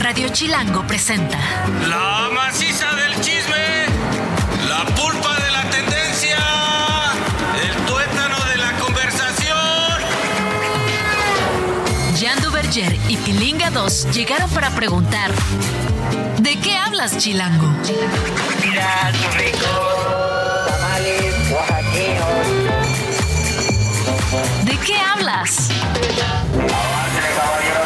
Radio Chilango presenta La maciza del chisme, la pulpa de la tendencia, el tuétano de la conversación. Jan Duverger y Pilinga 2 llegaron para preguntar ¿De qué hablas, Chilango? Mira, tus ricos tamales oaxaqueños. ¿De qué hablas? Avance, caballero,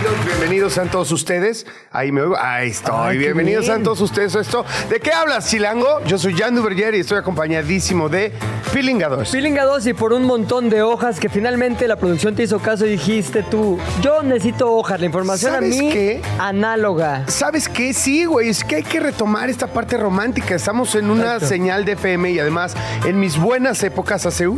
Bienvenidos, bienvenidos a todos ustedes. Ahí me oigo, ahí estoy. Ay, bienvenidos bien. a todos ustedes a esto. ¿De qué hablas, Chilango? Yo soy Jan Duverger y estoy acompañadísimo de. Pilinga 2 y por un montón de hojas que finalmente la producción te hizo caso y dijiste tú, yo necesito hojas, la información a ¿Sabes mí qué? análoga. ¿Sabes qué? Sí, güey, es que hay que retomar esta parte romántica. Estamos en una Exacto. señal de FM y además en mis buenas épocas hace uh,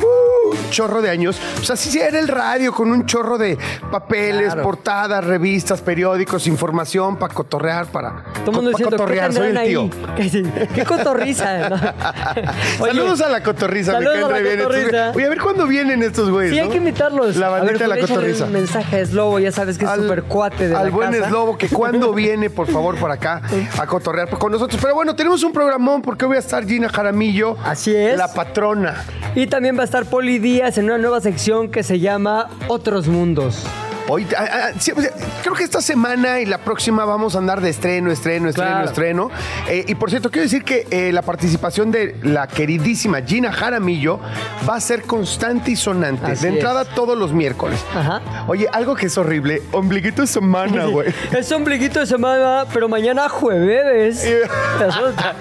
un chorro de años, pues así era el radio con un chorro de papeles, Claro. portadas, revistas, periódicos, información para cotorrear, para Todo mundo pa- diciendo, ¿qué cotorrear, soy el tío. ahí? ¿Qué, cotorriza? ¿no? Oye, Saludos a la cotorriza, me caen re bien estos. Oye, a ver cuándo vienen estos güeyes. Sí, hay que invitarlos. La A ver, bandita de la échale cotorriza. un mensaje a Slobo, ya sabes que es súper cuate de al la buen casa. Slobo, que cuando viene, por favor, por acá a cotorrear con nosotros. Pero bueno, tenemos un programón porque hoy voy a estar Gina Jaramillo. Así es. La patrona. Y también va a estar Poli Díaz en una nueva sección que se llama Otros Mundos. Hoy, ah, ah, sí, sea, creo que esta semana y la próxima vamos a andar de estreno, estreno, estreno, Claro. estreno. Eh, y por cierto, quiero decir que eh, la participación de la queridísima Gina Jaramillo va a ser constante y sonante. Así de entrada es. todos los miércoles. Ajá. Oye, algo que es horrible, ombliguito de semana, güey. Es ombliguito de semana, pero mañana jueves. Resulta.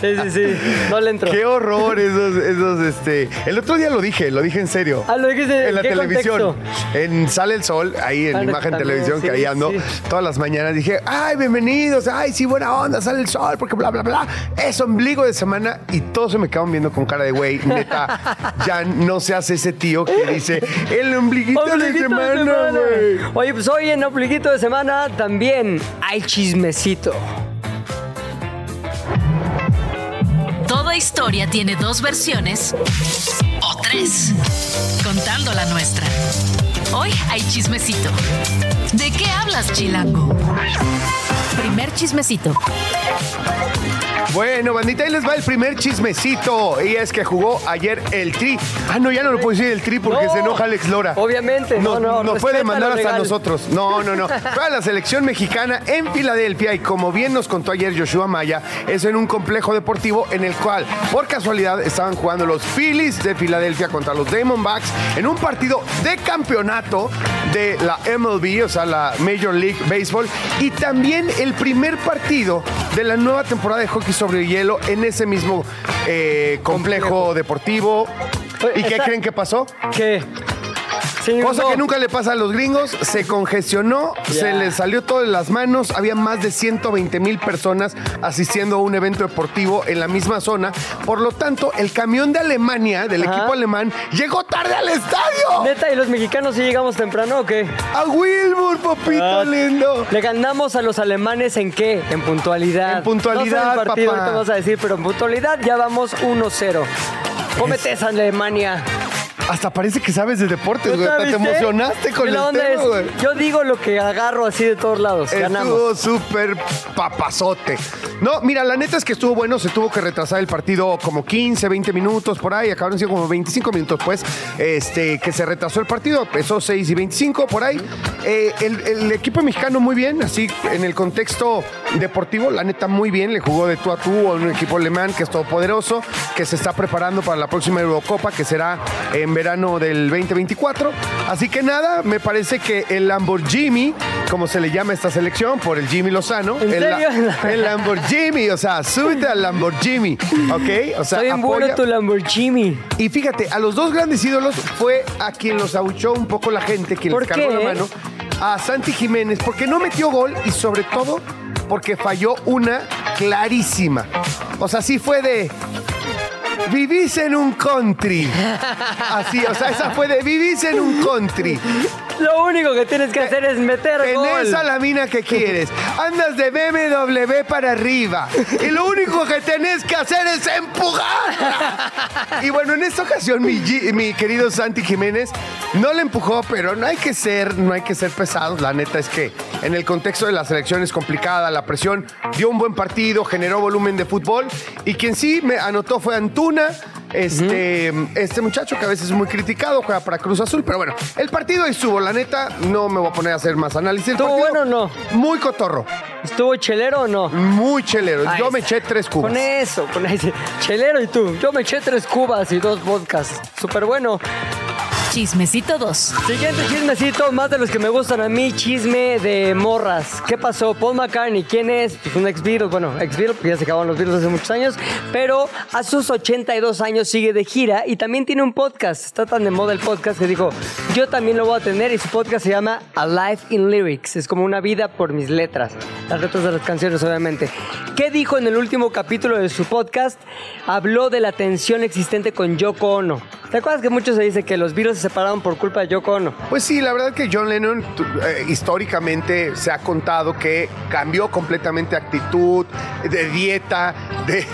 Sí, sí, sí. No le entro. Qué horror esos, esos, este. El otro día lo dije, lo dije en serio. Ah, lo dijiste en la ¿qué televisión. contexto? En Sale el Sol, ahí en Ah, Imagen también, Televisión, que sí, ahí ando sí. todas las mañanas. Dije, ay, bienvenidos, ay, sí, buena onda, sale el sol, porque bla, bla, bla. Es ombligo de semana y todos se me quedaban viendo con cara de güey. Neta, ya no se hace ese tío que dice, el ombliguito, Ombliguito de semana, güey. Oye, pues hoy en Ombliguito de Semana también hay chismecito. Toda historia tiene dos versiones o tres, contando la nuestra. Hoy hay chismecito. ¿De qué hablas, Chilango? Primer chismecito. Bueno, bandita, ahí les va el primer chismecito. Y es que jugó ayer el Tri. Ah, no, ya no lo puedo decir el Tri porque No. se enoja Alex Lora. Obviamente, no, no, Nos puede respeta mandar hasta nosotros. No, no, no. Fue a la selección mexicana en Filadelfia y como bien nos contó ayer Joshua Maya, es en un complejo deportivo en el cual, por casualidad, estaban jugando los Phillies de Filadelfia contra los Diamondbacks en un partido de campeonato de la MLB, o sea, la Major League Baseball, y también el primer partido de la nueva temporada de hockey sobre hielo en ese mismo eh, complejo, deportivo. ¿Y qué Está- creen que pasó? ¿Qué? Sí, Cosa no. que nunca le pasa a los gringos, se congestionó, se les salió todo de las manos, había más de 120 mil personas asistiendo a un evento deportivo en la misma zona, por lo tanto el camión de Alemania, del Ajá. equipo alemán, llegó tarde al estadio. Neta, ¿y los mexicanos sí llegamos temprano o qué? A Wilbur, papito Ah. lindo. Le ganamos a los alemanes en qué? En puntualidad. En puntualidad, No sé el partido, papá. ahorita vamos a decir, pero en puntualidad ya vamos 1-0. Cómete esa Alemania. Hasta parece que sabes de deportes, ¿No güey. Te viste? emocionaste con el tema, güey. Yo digo lo que agarro así de todos lados. Ganamos. Estuvo súper papazote. No, mira, la neta es que estuvo bueno. Se tuvo que retrasar el partido como 15, 20 minutos por ahí. Acabaron siendo como 25 minutos, pues. Este, que se retrasó el partido. Empezó 6 y 25 por ahí. Eh, el, el equipo mexicano muy bien, así en el contexto deportivo, la neta muy bien. Le jugó de tú a tú a un equipo alemán que es todopoderoso, que se está preparando para la próxima Eurocopa, que será en verano del 2024. Así que nada, me parece que el Lamborghini, como se le llama a esta selección, por el Jimmy Lozano, ¿En el, la- el Lamborghini, o sea, súbete al Lamborghini, ¿ok? O sea, bien bueno tu Lamborghini. y fíjate, a los dos grandes ídolos fue a quien los abuchó un poco la gente, quien ¿Por les cargó qué? la mano, a Santi Jiménez, porque no metió gol y sobre todo porque falló una clarísima. O sea, sí fue de. Vivís en un country. Así, o sea, esa fue de vivís en un country. Lo único que tienes que hacer es meter Tenés gol. a la mina que quieres. Andas de BMW para arriba. Y lo único que tenés que hacer es empujar. Y bueno, en esta ocasión, mi, G- mi querido Santi Jiménez no le empujó, pero no hay que ser, no hay que ser pesados. La neta es que en el contexto de la selección es complicada, la presión dio un buen partido, generó volumen de fútbol. Y quien sí me anotó fue Antuna. Este, este muchacho que a veces es muy criticado, juega para Cruz Azul, pero bueno, el partido ahí estuvo, la neta, no me voy a poner a hacer más análisis. ¿Estuvo bueno o no? Muy cotorro, ¿Estuvo chelero o no? muy chelero. Ahí Yo me eché tres cubas. Con eso, con ese. Chelero y tú. Yo me eché tres cubas y dos vodkas. Súper bueno. Chismecito 2. Siguiente chismecito, más de los que me gustan a mí, chisme de morras. ¿Qué pasó? Paul McCartney, ¿quién es? Pues un ex Beatle, bueno, ex Beatle, porque ya se acabaron los Beatles hace muchos años, pero a sus 82 años sigue de gira y también tiene un podcast. Está tan de moda el podcast que dijo, yo también lo voy a tener y su podcast se llama A Life in Lyrics. Es como una vida por mis letras, las letras de las canciones, obviamente. ¿Qué dijo en el último capítulo de su podcast? Habló de la tensión existente con Yoko Ono. ¿Te acuerdas que muchos se dice que los Beatles separaron por culpa de Yoko Ono? Pues sí, la verdad que John Lennon eh, históricamente se ha contado que cambió completamente actitud, de dieta, de,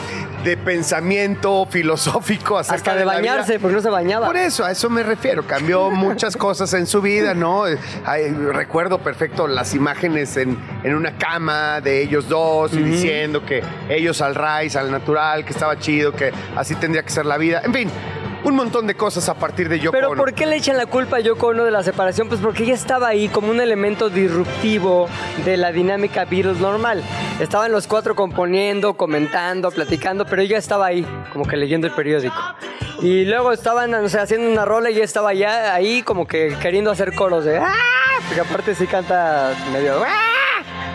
de pensamiento filosófico acerca Hasta de bañarse, porque no se bañaba. Por eso, a eso me refiero. Cambió muchas cosas en su vida, ¿no? Eh, ay, recuerdo perfecto las imágenes en, en una cama de ellos dos y diciendo que ellos al raíz, al natural, que estaba chido, que así tendría que ser la vida. En fin, un montón de cosas a partir de Yoko Pero Ono. ¿por qué le echan la culpa a Yoko Ono de la separación? Pues porque ella estaba ahí como un elemento disruptivo de la dinámica Beatles normal. Estaban los cuatro componiendo, comentando, platicando, pero ella estaba ahí, como que leyendo el periódico. Y luego estaban, no sé, haciendo una rola y ella estaba ya ahí como que queriendo hacer coros de ¡Ah! Porque aparte sí canta medio ¡Ah!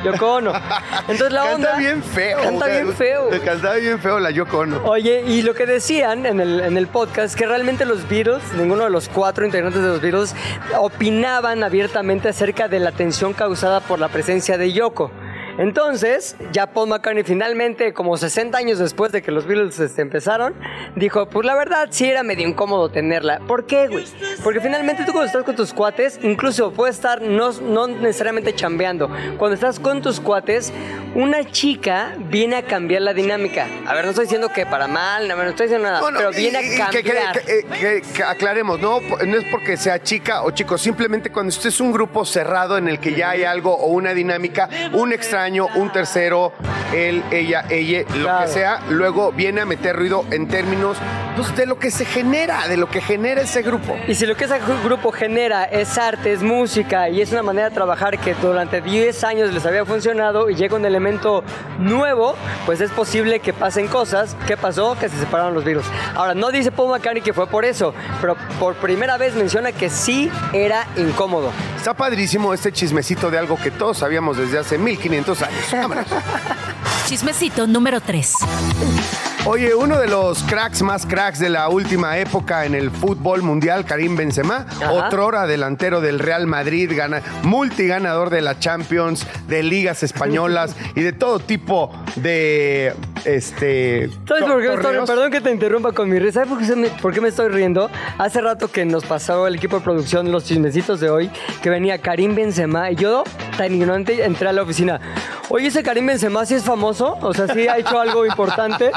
Yoko Ono. Entonces la onda... Canta bien feo. Canta bien feo. Cantaba bien feo la Yoko Ono. Oye, y lo que decían en el, en el podcast es que realmente los Beatles, ninguno de los cuatro integrantes de los Beatles, opinaban abiertamente acerca de la tensión causada por la presencia de Yoko. Entonces, ya Paul McCartney finalmente, como 60 años después de que los Beatles este, empezaron, dijo, pues la verdad sí era medio incómodo tenerla. ¿Por qué, güey? Porque finalmente tú cuando estás con tus cuates, incluso puedes estar no, no necesariamente chambeando. Cuando estás con tus cuates, una chica viene a cambiar la dinámica. A ver, no estoy diciendo que para mal, no, no estoy diciendo nada, Bueno, pero viene y a cambiar. Que, que- que- que aclaremos, ¿no? No es porque sea chica o chico, simplemente cuando usted es un grupo cerrado en el que ya hay algo o una dinámica, un extraño, un tercero, él, ella, ella, lo Claro. que sea, luego viene a meter ruido en términos pues, de lo que se genera, de lo que genera ese grupo. Y si lo que ese gru- grupo genera es arte, es música y es una manera de trabajar que durante 10 años les había funcionado y llega un elemento nuevo, pues es posible que pasen cosas. ¿Qué pasó? Que se separaron los virus. Ahora, no dice Paul McCartney que fue por eso, pero por primera vez menciona que sí era incómodo. Está padrísimo este chismecito de algo que todos sabíamos desde hace 1500 años. Vámonos. Chismecito número 3. Oye, uno de los cracks más cracks de la última época en el fútbol mundial, Karim Benzema, Ajá. otrora delantero del Real Madrid, gana, multiganador de la Champions, de ligas españolas y de todo tipo de este ¿Sabes por qué me estoy, perdón que te interrumpa con mi risa. ¿Sabes por qué, me- por qué me estoy riendo? Hace rato que nos pasó el equipo de producción los chismecitos de hoy, que venía Karim Benzema y yo, tan ignorante, entré a la oficina. Oye, ese Karim Benzema sí es famoso, o sea, sí ha hecho algo importante.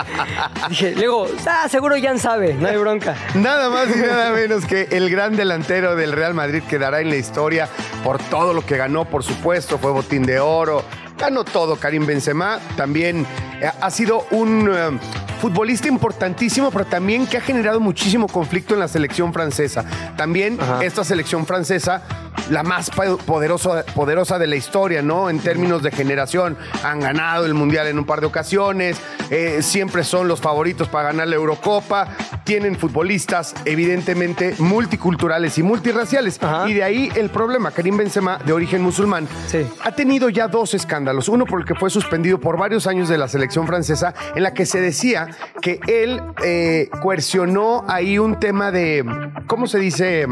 Dije, luego, ah, seguro Jan sabe, no hay bronca. Nada más y nada menos que el gran delantero del Real Madrid quedará en la historia por todo lo que ganó, por supuesto, fue botín de oro, ganó todo Karim Benzema, también eh, ha sido un eh, futbolista importantísimo, pero también que ha generado muchísimo conflicto en la selección francesa. También Ajá. esta selección francesa, la más po- poderosa, poderosa de la historia, ¿no? En términos de generación, han ganado el Mundial en un par de ocasiones, eh, siempre son los favoritos para ganar la Eurocopa, tienen futbolistas evidentemente multiculturales y multirraciales. Ajá. Y de ahí el problema, Karim Benzema, de origen musulmán, Sí. ha tenido ya dos escándalos. Uno por el que fue suspendido por varios años de la selección francesa, en la que se decía que él eh, coercionó ahí un tema de, ¿cómo se dice?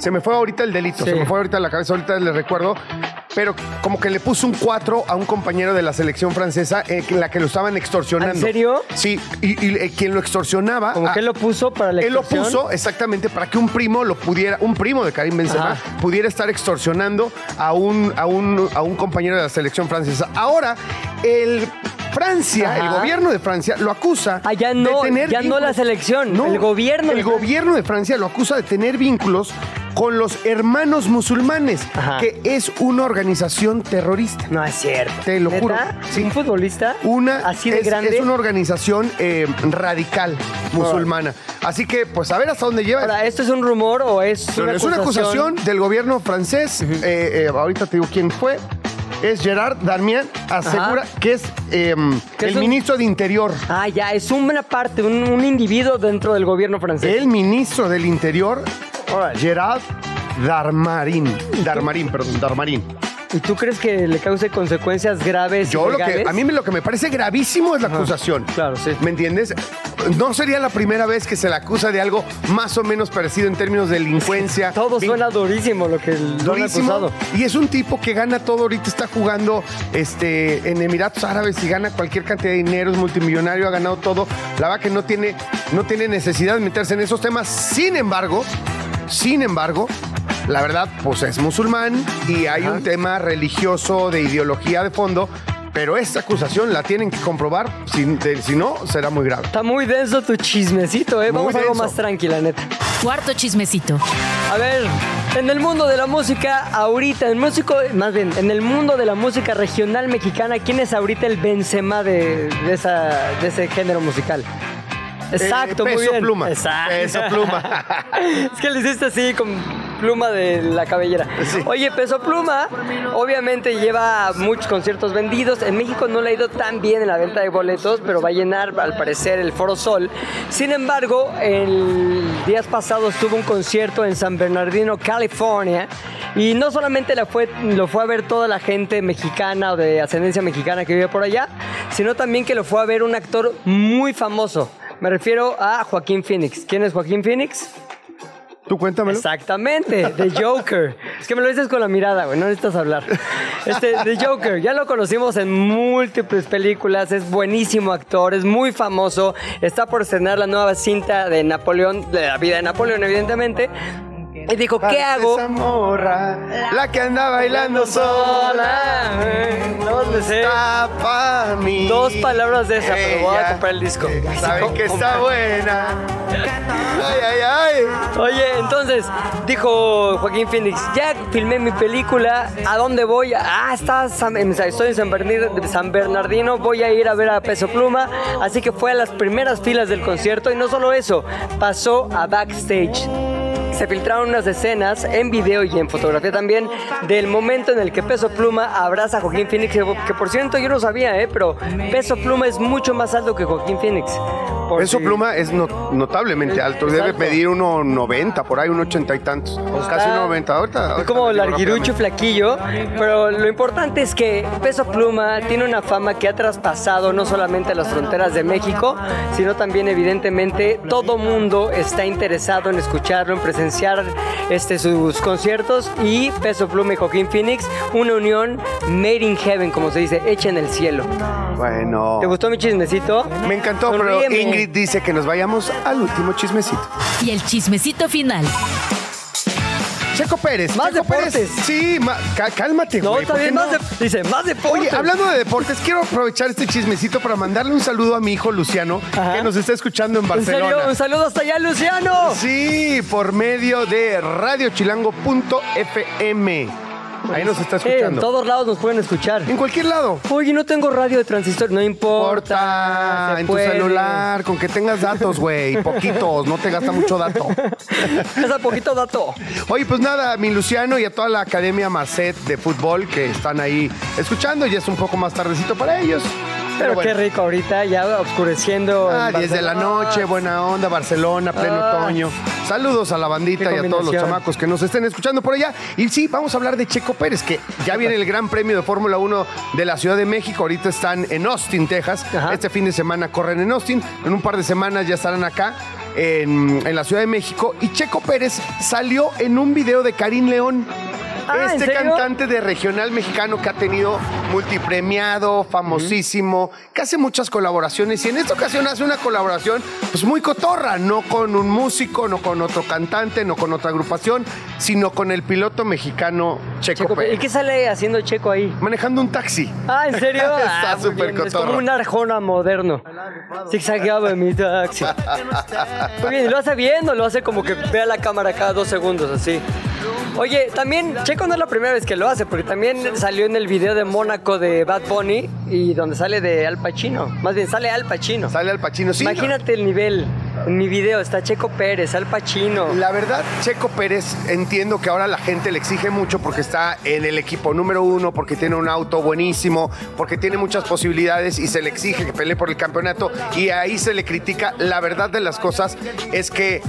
Se me fue ahorita el delito, Sí. se me fue ahorita la cabeza, ahorita le recuerdo. Pero como que le puso un 4 a un compañero de la selección francesa eh, en la que lo estaban extorsionando. ¿En serio? Sí, y, y, eh, quien lo extorsionaba. Como ah, que él lo puso para la él lo extorsión. puso exactamente para que un primo lo pudiera, un primo de Karim Benzema, Ajá. pudiera estar extorsionando a un, a, un, a un compañero de la selección francesa. Ahora, el Francia, Ajá. el gobierno de Francia, lo acusa Ah, ya no, de tener ya no la selección, el gobierno El gobierno de Francia lo acusa de tener vínculos con los hermanos musulmanes, Ajá. que es una organización terrorista. No es cierto. Te lo juro. Sí. ¿Un futbolista? Una así de es, grande. es una organización eh, radical musulmana. Así que, pues, a ver hasta dónde lleva. Ahora, ¿esto es un rumor o es una es una acusación del gobierno francés. Eh, eh, ahorita te digo quién fue. Es Gerard Darmian. Asegura que es eh, Que el un- ministro de Interior. Ah, ya, es una parte, un, un individuo dentro del gobierno francés. El ministro del Interior, Gerard Darmarin. Darmarin, perdón, Darmarin. ¿Y tú crees que le cause consecuencias graves? Yo y lo que, a mí me- lo que me parece gravísimo es la acusación. Claro, sí. ¿Me entiendes? No sería la primera vez que se le acusa de algo más o menos parecido en términos de delincuencia. Todo Vin- suena durísimo lo que el- lo han durísimo. acusado. Y es un tipo que gana todo. Ahorita está jugando este, en Emiratos Árabes y gana cualquier cantidad de dinero, es multimillonario, ha ganado todo. La verdad que no tiene, no tiene necesidad de meterse en esos temas. Sin embargo, sin embargo, la verdad, pues es musulmán y hay un tema religioso de ideología de fondo. Pero esta acusación la tienen que comprobar, si, de- si no, será muy grave. Está muy denso tu chismecito, ¿eh? Muy Vamos a algo denso. más tranquila, neta. Cuarto chismecito. A ver, en el mundo de la música, ahorita, en músico, más bien, en el mundo de la música regional mexicana, ¿quién es ahorita el Benzema de, de esa, de ese género musical? Exacto, Eh, muy Peso bien. Pluma. Exacto. Peso Pluma. es que le hiciste así con pluma de la cabellera. Sí. Oye, Peso Pluma, obviamente lleva muchos conciertos vendidos. En México no le ha ido tan bien en la venta de boletos, pero va a llenar al parecer el Foro Sol. Sin embargo, el días pasados tuvo un concierto en San Bernardino, California. Y no solamente la fue, lo fue a ver toda la gente mexicana o de ascendencia mexicana que vive por allá, sino también que lo fue a ver un actor muy famoso. Me refiero a Joaquín Phoenix. ¿Quién es Joaquín Phoenix? Tú cuéntamelo. Exactamente, The Joker. Es que me lo dices con la mirada, güey, no necesitas hablar. Este, The Joker, ya lo conocimos en múltiples películas, es buenísimo actor, es muy famoso, está por estrenar la nueva cinta de Napoleón, de la vida de Napoleón, evidentemente. Y dijo, ¿qué hago? Esa morra, la que anda bailando sola. No. Está pa' mí. Dos palabras de esa, pero voy a comprar el disco. Saben que está buena. Ay, ay, ay. Oye, entonces, dijo Joaquín Phoenix, ya filmé mi película, ¿a dónde voy? Ah, está, San- estoy en San Bernardino, San Bernardino, voy a ir a ver a Peso Pluma, así que fue a las primeras filas del concierto y no solo eso, pasó a backstage. Se filtraron unas escenas en video y en fotografía también del momento en el que Peso Pluma abraza a Joaquín Phoenix, que, por cierto yo no sabía, ¿eh? pero Peso Pluma es mucho más alto que Joaquín Phoenix. Por Eso si- Pluma es no- notablemente Es- alto. Debe alto. medir 1,90, por ahí, 1,80 y tantos. Casi 1,90. Ahorita. Es ahorita como larguirucho, flaquillo, pero lo importante es que Peso Pluma tiene una fama que ha traspasado no solamente las fronteras de México, sino también evidentemente todo mundo está interesado en escucharlo, en presenciar este, sus conciertos y Peso Pluma y Joaquín Phoenix, una unión made in heaven, como se dice, hecha en el cielo. Bueno. ¿Te gustó mi chismecito? Me encantó, pero Sonríeme. Ingrid dice que nos vayamos al último chismecito. Y el chismecito final. Checo Pérez. Más Checo deportes. Pérez. Sí, ma- cá- cálmate, No, güey. ¿por qué bien, no? más de, dice, más deporte. Oye, hablando de deportes, quiero aprovechar este chismecito para mandarle un saludo a mi hijo Luciano, Ajá. que nos está escuchando en ¿En Barcelona. serio? Un saludo hasta allá, Luciano. Sí, por medio de radiochilango.fm. Ahí nos está Eh, en escuchando. todos lados nos pueden escuchar. en cualquier lado. Oye, no tengo radio de transistor, no importa. Importa, se en tu celular, con que tengas datos, güey, poquitos, no te gasta mucho dato. Es a poquito dato. Oye, pues nada, mi Luciano y a toda la Academia Marcet de fútbol que están ahí escuchando, ya es un poco más tardecito para ellos. Pero bueno. qué rico ahorita, ya oscureciendo. Ah, en 10 de la noche, buena onda, Barcelona, pleno Ah. otoño. Saludos a la bandita y a todos los chamacos que nos estén escuchando por allá. Y sí, vamos a hablar de Checo Pérez, que ya viene el Gran Premio de Fórmula 1 de la Ciudad de México. Ahorita están en Austin, Texas. Ajá. Este fin de semana corren en Austin. En un par de semanas ya estarán acá. en, en la Ciudad de México y Checo Pérez salió en un video de Karim León. Ah, ¿en este cantante de regional mexicano que ha tenido multipremiado, famosísimo, que hace muchas colaboraciones y en esta ocasión hace una colaboración pues muy cotorra, no con un músico, no con otro cantante, no con otra agrupación, sino con el piloto mexicano Checo, Checo, ¿Y Pérez. qué sale haciendo Checo ahí? Manejando un taxi. Ah, ¿en serio? Está Ah, muy súper bien. Es cotorro. como un Arjona moderno. Zigzagueaba en mi taxi. Muy bien, ¿y ¿lo hace bien o lo hace como que ve a la cámara cada dos segundos, así? Oye, también Checo no es la primera vez que lo hace, porque también salió en el video de Mónaco de Bad Bunny y donde sale de Al Pacino. Más bien, sale Al Pacino. Sale al Pacino. Sí, Imagínate el nivel. En mi video está Checo Pérez, Al Pacino. La verdad, Checo Pérez, entiendo que ahora la gente le exige mucho porque está en el equipo número uno, porque tiene un auto buenísimo, porque tiene muchas posibilidades y se le exige que pelee por el campeonato y ahí se le critica. La verdad de las cosas es que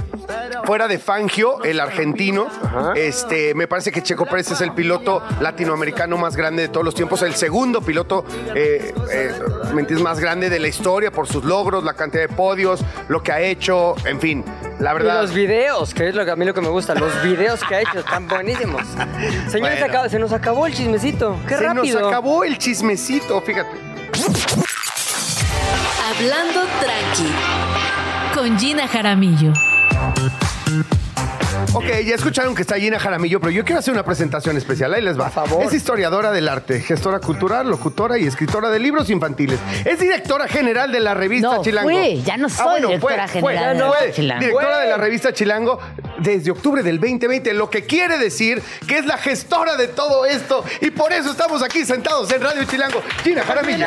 fuera de Fangio, el argentino, este, me parece que Checo Pérez es el piloto latinoamericano más grande de todos los tiempos, el segundo piloto eh, eh, más grande de la historia por sus logros, la cantidad de podios, lo que ha hecho, en fin, la Y verdad. los videos, que es lo que a mí lo que me gusta, los videos que ha hecho están buenísimos. Señores, Bueno. se nos acabó el chismecito. Qué Se rápido. nos acabó el chismecito, fíjate. Hablando tranqui. Con Gina Jaramillo. Ok, ya escucharon que está Gina Jaramillo, pero yo quiero hacer una presentación especial. Ahí les va. Por favor. Es historiadora del arte, gestora cultural, locutora y escritora de libros infantiles. Es directora general de la revista No, Chilango. fui, ya no soy directora general de la fue Chilango. Directora Fue. de la revista Chilango desde octubre del 2020, lo que quiere decir que es la gestora de todo esto y por eso estamos aquí sentados en Radio Chilango. Gina Jaramillo.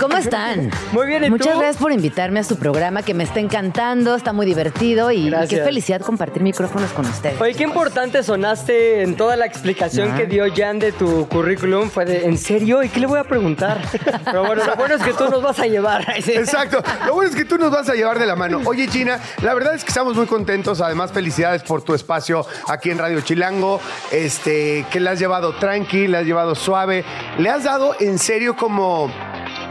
¿Cómo están? Muy bien, ¿y Muchas tú? gracias por invitarme a su programa que me está encantando, está muy divertido y, Gracias. qué felicidad compartir micrófonos con ustedes. Oye, qué importante sonaste en toda la explicación que dio Jan de tu currículum. Fue de, ¿en serio? ¿Y qué le voy a preguntar? Pero bueno, lo bueno es que tú nos vas a llevar. Exacto. Lo bueno es que tú nos vas a llevar de la mano. Oye, Gina, la verdad es que estamos muy contentos. Además, felicidades por tu espacio aquí en Radio Chilango. Este, que le has llevado tranqui, le has llevado suave. Le has dado en serio como.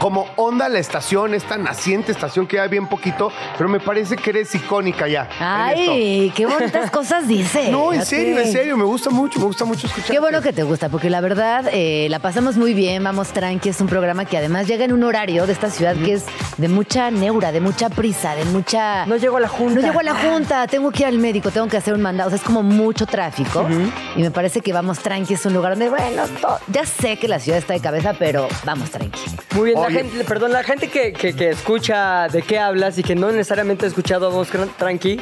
Como onda la estación, esta naciente estación que ya bien poquito, pero me parece que eres icónica ya. Ay, qué bonitas cosas dice. No, en serio, en serio, me gusta mucho, me gusta mucho escuchar. Qué bueno que te gusta, porque la verdad eh, la pasamos muy bien, vamos tranqui, es un programa que además llega en un horario de esta ciudad que es de mucha neura, de mucha prisa, de mucha... No llego a la junta. No llego a la junta, tengo que ir al médico, tengo que hacer un mandado, o sea, es como mucho tráfico y me parece que vamos tranqui, es un lugar donde, bueno, ya sé que la ciudad está de cabeza, pero vamos tranqui. Muy bien, la Oye. Gente, perdón, la gente que, que- que escucha de qué hablas y que no necesariamente ha escuchado a Vos Tranqui,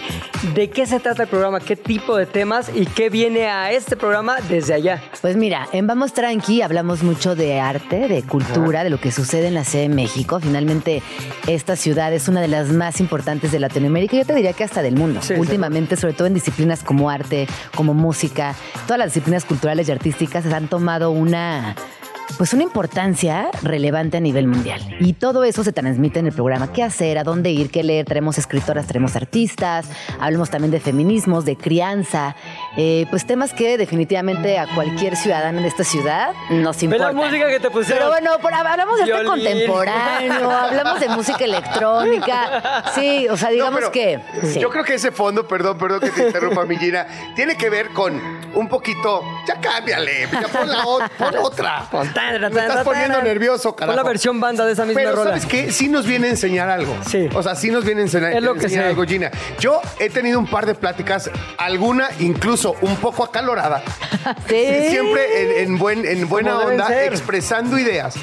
¿de qué se trata el programa? ¿Qué tipo de temas y qué viene a este programa desde allá? Pues mira, en Vamos Tranqui hablamos mucho de arte, de cultura, de lo que sucede en la Ciudad de México. Finalmente, esta ciudad es una de las más importantes de Latinoamérica, yo te diría que hasta del mundo. Sí, Últimamente, sobre todo en disciplinas como arte, como música, todas las disciplinas culturales y artísticas han tomado una pues una importancia relevante a nivel mundial. Y todo eso se transmite en el programa. ¿Qué hacer? ¿A dónde ir? ¿Qué leer? Tenemos escritoras, tenemos artistas, hablamos también de feminismos, de crianza, eh, pues temas que definitivamente a cualquier ciudadano de esta ciudad nos Ve importa. la música que te pusieron. Pero bueno, por- hablamos de arte contemporáneo, hablamos de música electrónica. Sí, o sea, No, digamos que... sí. Yo creo que ese fondo, perdón, perdón que te interrumpa, mi Gina, tiene que ver con un poquito. Ya cámbiale, ya pon, la pon otra. Me estás poniendo nervioso, Pon la carajo. versión banda de esa misma Pero rola. ¿sabes qué? Sí nos viene a enseñar algo. Sí. O sea, sí nos viene a enseñar, Es lo que enseñar algo, Gina. Yo he tenido un par de pláticas, alguna incluso un poco acalorada. Sí. Siempre en, en buen, en buena onda, ser. expresando ideas.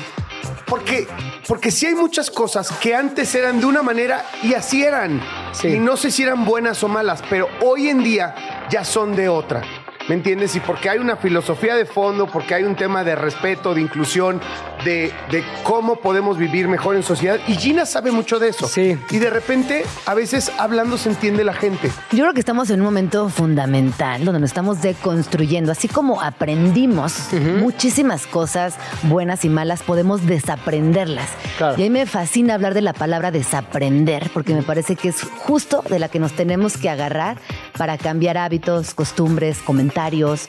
Porque, porque sí hay muchas cosas que antes eran de una manera y así eran. Sí. Y no sé si eran buenas o malas, pero hoy en día ya son de otra. ¿Me entiendes? Y porque hay una filosofía de fondo, porque hay un tema de respeto, de inclusión, de, de cómo podemos vivir mejor en sociedad. Y Gina sabe mucho de eso. Sí. Y de repente, a veces hablando se entiende la gente. Yo creo que estamos en un momento fundamental donde nos estamos deconstruyendo. Así como aprendimos muchísimas cosas buenas y malas, podemos desaprenderlas. Claro. Y a mí me fascina hablar de la palabra desaprender porque me parece que es justo de la que nos tenemos que agarrar para cambiar hábitos, costumbres, comentarios.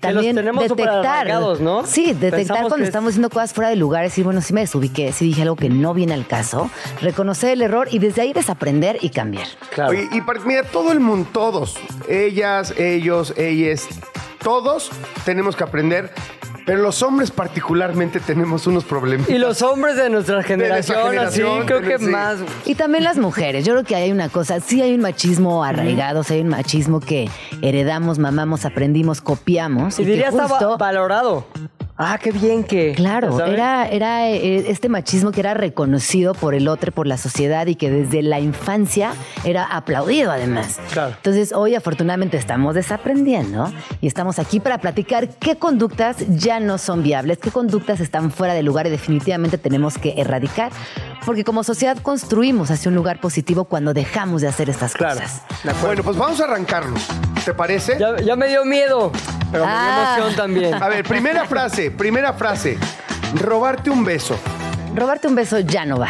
Que los tenemos súper arraigados, ¿no? Sí, detectar Pensamos cuando que es- estamos haciendo cosas fuera de lugar, decir, bueno, si me desubiqué, si dije algo que no viene al caso, reconocer el error y desde ahí desaprender y cambiar. Claro. Oye, y para- mira, todo el mundo, todos, ellas, ellos, ellas, todos tenemos que aprender, pero los hombres particularmente tenemos unos problemas. Y los hombres de nuestra generación, generación, así, creo que sí. más. Y también las mujeres. Yo creo que hay una cosa, sí hay un machismo arraigado, sí hay un machismo que heredamos, mamamos, aprendimos, copiamos. Y que diría estaba justo- valorado. Ah, qué bien que. Claro, era, era eh, este machismo que era reconocido por el otro, por la sociedad y que desde la infancia era aplaudido además. Claro. Entonces hoy afortunadamente estamos desaprendiendo y estamos aquí para platicar qué conductas ya no son viables, qué conductas están fuera de lugar y definitivamente tenemos que erradicar, porque como sociedad construimos hacia un lugar positivo cuando dejamos de hacer estas Claro. cosas. Bueno, pues vamos a arrancarnos. ¿Te parece? Ya, ya me dio miedo, pero me dio Ah. emoción también. A ver, primera frase, primera frase. Robarte un beso. Robarte un beso ya no va.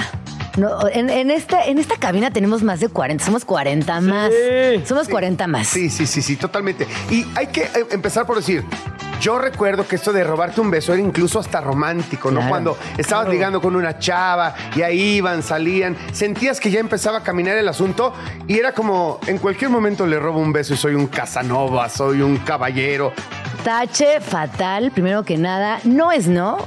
No, en, en esta, en esta cabina tenemos más de 40, somos 40 más. Somos 40 más. Sí, sí, sí, sí, totalmente. Y hay que eh, empezar por decir, yo recuerdo que esto de robarte un beso era incluso hasta romántico, ¿no? Claro. Cuando estabas ligando con una chava y ahí iban, salían, sentías que ya empezaba a caminar el asunto y era como, en cualquier momento le robo un beso y soy un Casanova, soy un caballero. Tache fatal, primero que nada, no es no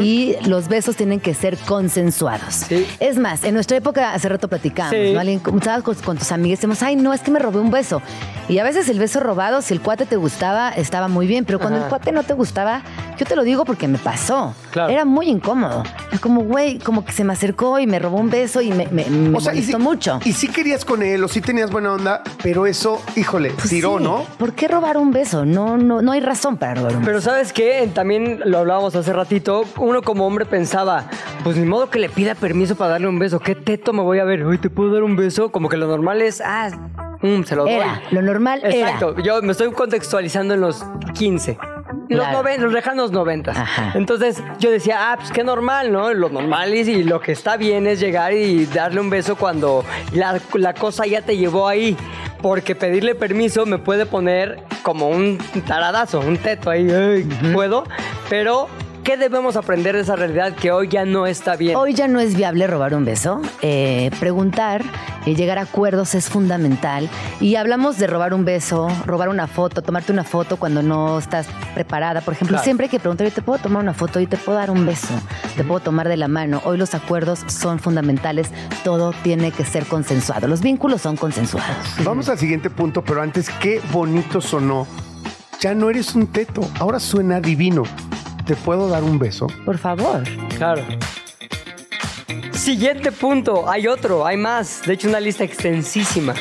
y los besos tienen que ser consensuados. Sí. Es más, en nuestra época, hace rato platicábamos, Sí. ¿no? Alguien, estabas con, con tus amigas, decimos, ay, no, es que me robé un beso. Y a veces el beso robado, si el cuate te gustaba, estaba muy bien, pero cuando Ajá. el cuate no te gustaba, yo te lo digo porque me pasó. Claro. Era muy incómodo. Como, güey, como que se me acercó y me robó un beso y me, me, me O sea, y mucho. Y sí querías con él o sí tenías buena onda, pero eso, híjole, Pues tiró, sí, ¿no? ¿Por qué robar un beso? No, no, no hay razón para robar un beso. Pero ¿sabes qué? También lo hablábamos hace ratito. Uno como hombre pensaba, pues ni modo que le pida permiso para darle un beso. ¿Qué teto me voy a ver? Hoy te puedo dar un beso. Como que lo normal es, ah, mm, se lo doy. Era, lo normal era. Exacto. Yo me estoy contextualizando en los 15. Los, Claro. noven- los lejanos 90. Ajá. Entonces yo decía, ah, pues qué normal, ¿no? Lo normal y, y lo que está bien es llegar y darle un beso cuando la, la cosa ya te llevó ahí. Porque pedirle permiso me puede poner como un taradazo, un teto ahí. "Ay, ¿Puedo? Pero, ¿qué debemos aprender de esa realidad que hoy ya no está bien? Hoy ya no es viable robar un beso. Eh, preguntar y llegar a acuerdos es fundamental. Y hablamos de robar un beso, robar una foto, tomarte una foto cuando no estás preparada. Por ejemplo, Claro. siempre hay que preguntar, "Oye, ¿te puedo tomar una foto? ¿Y te puedo dar un beso? ¿Te puedo tomar de la mano? Hoy los acuerdos son fundamentales. Todo tiene que ser consensuado. Los vínculos son consensuados. Vamos al siguiente punto, pero antes, qué bonito sonó. Ya no eres un teto, ahora suena divino. ¿Te puedo dar un beso? Por favor. Claro. Siguiente punto. Hay otro, hay más. De hecho, una lista extensísima.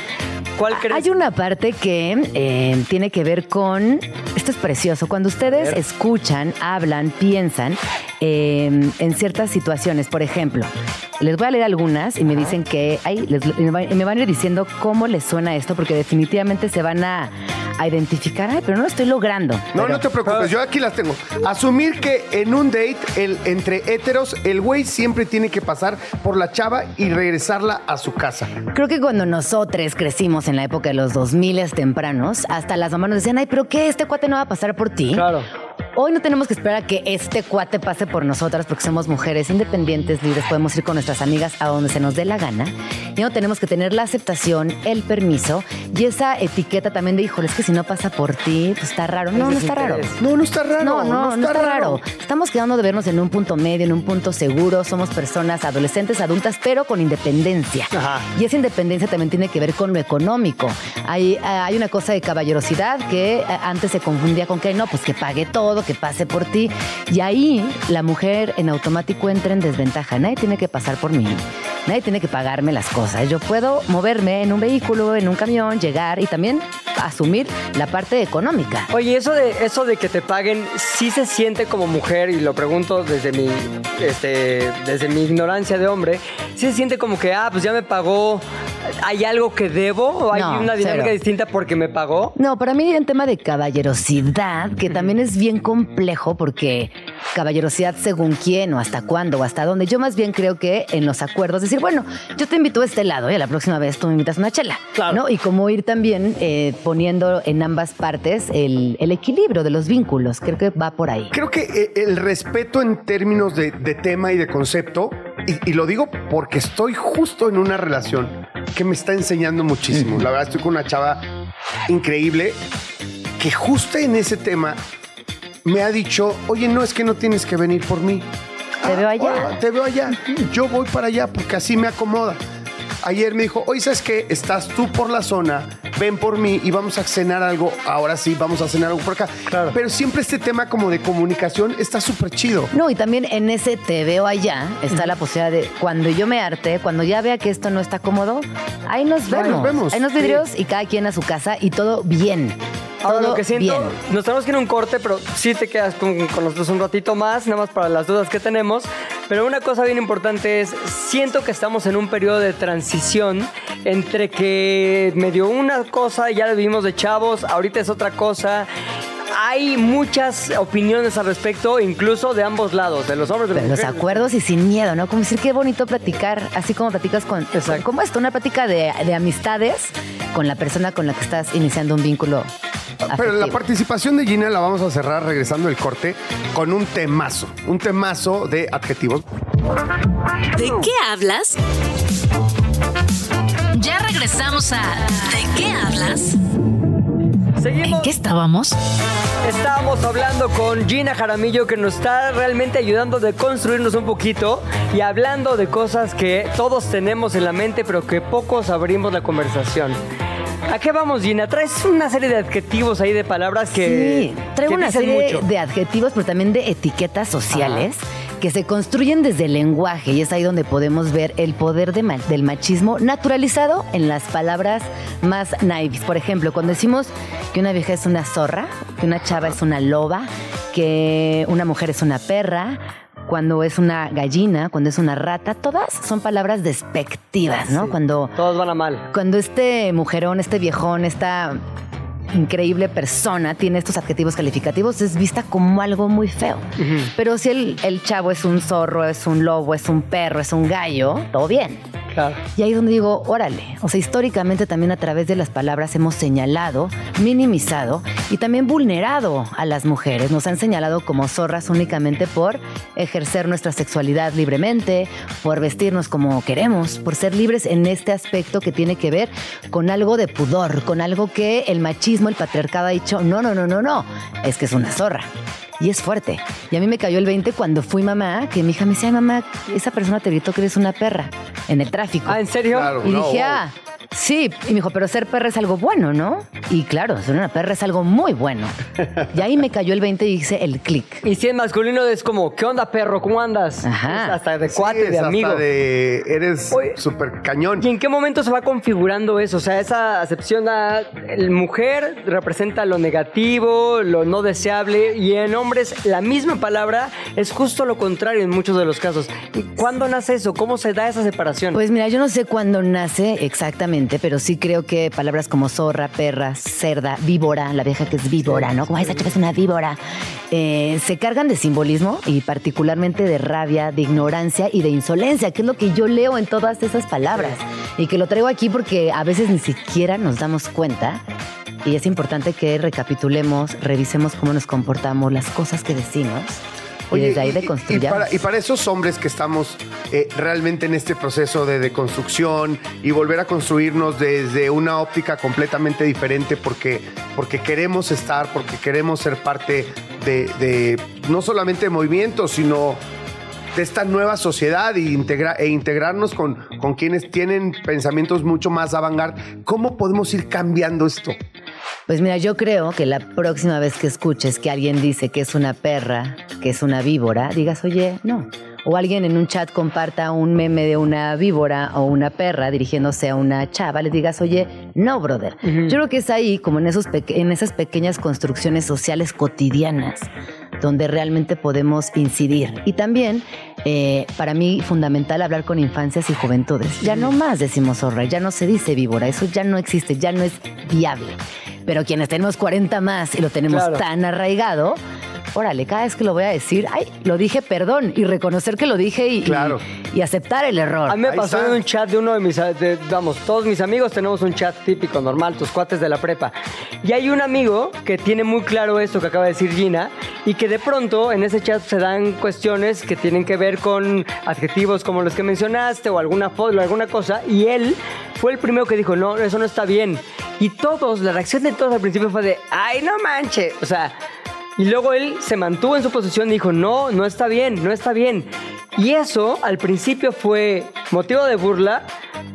¿Cuál crees? Hay una parte que eh, tiene que ver con. Esto es precioso. Cuando ustedes escuchan, hablan, piensan eh, en ciertas situaciones, por ejemplo, les voy a leer algunas y me dicen que. Ay, les- me va- me van a ir diciendo cómo les suena esto, porque definitivamente se van a, a identificar. Ay, pero no lo estoy logrando. No, Pero- no te preocupes, yo aquí las tengo. Asumir que en un date el, entre héteros, el güey siempre tiene que pasar por la chava y regresarla a su casa. Creo que cuando nosotros crecimos en la época de los 2000 tempranos, hasta las mamás nos decían, ay, pero ¿qué? ¿Este cuate no va a pasar por ti? Claro. Hoy no tenemos que esperar a que este cuate pase por nosotras porque somos mujeres independientes, libres, podemos ir con nuestras amigas a donde se nos dé la gana. Y no tenemos que tener la aceptación, el permiso y esa etiqueta también de, híjole, es que si no pasa por ti, pues está raro. No, no está raro. No, no está raro. No, no, no está, raro. Estamos quedando de vernos en un punto medio, en un punto seguro. Somos personas adolescentes, adultas, pero con independencia. Ajá. Y esa independencia también tiene que ver con lo económico. Hay, eh, hay una cosa de caballerosidad que eh, antes se confundía con que no, pues que pague todo, que pase por ti. Y ahí la mujer en automático entra en desventaja. Nadie tiene que pasar por mí. Nadie tiene que pagarme las cosas. Yo puedo moverme en un vehículo, en un camión, llegar y también asumir la parte económica. Oye, eso de, eso de que te paguen, sí se siente como mujer, y lo pregunto desde mi, este, desde mi ignorancia de hombre, sí se siente como que, ah, pues ya me pagó ¿Hay algo que debo o hay No, una dinámica cero. distinta porque me pagó? No, para mí hay un tema de caballerosidad que también es bien complejo porque caballerosidad según quién o hasta cuándo o hasta dónde. Yo más bien creo que en los acuerdos decir, bueno, yo te invito a este lado y a la próxima vez tú me invitas una chela. Claro. ¿no? Y como ir también eh, poniendo en ambas partes el, el equilibrio de los vínculos. Creo que va por ahí. Creo que eh, el respeto en términos de, de tema y de concepto, y, y lo digo porque estoy justo en una relación que me está enseñando muchísimo. La verdad, estoy con una chava increíble que justo en ese tema me ha dicho, oye, no es que no tienes que venir por mí. Te veo allá. órale, te veo allá. Yo voy para allá porque así me acomoda. Ayer me dijo, oye, ¿sabes qué? Estás tú por la zona, ven por mí y vamos a cenar algo. Ahora sí, vamos a cenar algo por acá. Claro. Pero siempre este tema como de comunicación está súper chido. No, y también en ese te veo allá está la posibilidad de cuando yo me arte, cuando ya vea que esto no está cómodo, ahí nos Ahí vemos. nos vemos, Ahí nos sí. vidrios y cada quien a su casa y todo bien. Ahora todo lo que siento, bien. nos tenemos que ir a un corte, pero sí te quedas con, con nosotros un ratito más, nada más para las dudas que tenemos. Pero una cosa bien importante es, siento que estamos en un periodo de transición entre que me dio una cosa, ya lo vivimos de chavos, ahorita es otra cosa. Hay muchas opiniones al respecto, incluso de ambos lados, de los hombres y de los mujeres. acuerdos y sin miedo, ¿no? Como decir qué bonito platicar, así como platicas con. Exacto. Como esto, una plática de, de amistades con la persona con la que estás iniciando un vínculo. Pero la participación de Gina la vamos a cerrar regresando el corte con un temazo, un temazo de adjetivos. ¿De qué hablas? Ya regresamos a ¿De qué hablas? ¿En qué estábamos? Estábamos hablando con Gina Jaramillo que nos está realmente ayudando de construirnos un poquito y hablando de cosas que todos tenemos en la mente pero que pocos abrimos la conversación. ¿A qué vamos Gina? Traes una serie de adjetivos ahí de palabras que... Sí, traigo que una serie mucho. de adjetivos, pero también de etiquetas sociales que se construyen desde el lenguaje y es ahí donde podemos ver el poder de ma- del machismo naturalizado en las palabras más naives. Por ejemplo, cuando decimos que una vieja es una zorra, que una chava es una loba, que una mujer es una perra, cuando es una gallina, cuando es una rata, todas son palabras despectivas, ¿no? Sí. Cuando Todos van a mal. cuando este mujerón, este viejón, esta increíble persona tiene estos adjetivos calificativos, es vista como algo muy feo. Pero si el, el chavo es un zorro, es un lobo, es un perro, es un gallo, todo bien. Y ahí es donde digo, órale, o sea, históricamente también a través de las palabras hemos señalado, minimizado y también vulnerado a las mujeres. Nos han señalado como zorras únicamente por ejercer nuestra sexualidad libremente, por vestirnos como queremos, por ser libres en este aspecto que tiene que ver con algo de pudor, con algo que el machismo, el patriarcado ha dicho, no, no, no, no, no, es que es una zorra. Y es fuerte. Y a mí me cayó el 20 cuando fui mamá, que mi hija me decía, "Ay, mamá, esa persona te gritó que eres una perra en el tráfico. Ah, ¿en serio? Claro. Y No, dije, wow. ah, sí. Y me dijo, pero ser perra es algo bueno, ¿no? Y claro, ser una perra es algo muy bueno. Y ahí me cayó el 20 y hice el clic. Y si es masculino es como, ¿qué onda perro? ¿Cómo andas? Ajá. Es hasta de Sí, cuate, es de hasta amigo. de eres súper cañón. ¿Y en qué momento se va configurando eso? O sea, esa acepción a el mujer representa lo negativo, lo no deseable, y en hombres la misma palabra es justo lo contrario en muchos de los casos. ¿Y ¿Cuándo nace eso? ¿Cómo se da esa separación? Pues mira, yo no sé cuándo nace exactamente, pero sí creo que palabras como zorra, perra, cerda, víbora, la vieja que es víbora, ¿no? Como "Ay, esa chica es una víbora, eh, se cargan de simbolismo y particularmente de rabia, de ignorancia y de insolencia, que es lo que yo leo en todas esas palabras. Y que lo traigo aquí porque a veces ni siquiera nos damos cuenta. Y es importante que recapitulemos, revisemos cómo nos comportamos, las cosas que decimos. Y desde ahí para, y para esos hombres que estamos eh, realmente en este proceso de deconstrucción y volver a construirnos desde una óptica completamente diferente porque, porque queremos estar, porque queremos ser parte de, de no solamente movimientos, sino de esta nueva sociedad e, integra- e integrarnos con, con quienes tienen pensamientos mucho más avant-garde. ¿Cómo podemos ir cambiando esto? Pues mira, yo creo que la próxima vez que escuches que alguien dice que es una perra, que es una víbora, digas, oye, no. O alguien en un chat comparta un meme de una víbora o una perra dirigiéndose a una chava, le digas, oye, no, brother. Yo creo que es ahí, como en, esos peque- en esas pequeñas construcciones sociales cotidianas, donde realmente podemos incidir. Y también, eh, para mí, fundamental hablar con infancias y juventudes. Ya no más decimos zorra, ya no se dice víbora, eso ya no existe, ya no es viable. Pero quienes tenemos 40 más y lo tenemos Claro. tan arraigado, órale, cada vez que lo voy a decir, ay, lo dije, perdón, y reconocer que lo dije y, y- Claro. y aceptar el error. A mí me Ahí pasó está. en un chat de uno de mis, de- vamos, todos mis amigos tenemos un chat típico, normal, tus cuates de la prepa. Y hay un amigo que tiene muy claro esto que acaba de decir Gina y que de pronto en ese chat se dan cuestiones que tienen que ver con adjetivos como los que mencionaste o alguna foto, alguna cosa. Y él fue el primero que dijo, no, eso no está bien. Y todos, la reacción de todos al principio fue de, ay, no manche. O sea, y luego él se mantuvo en su posición y dijo, no, no está bien, no está bien. Y eso al principio fue motivo de burla,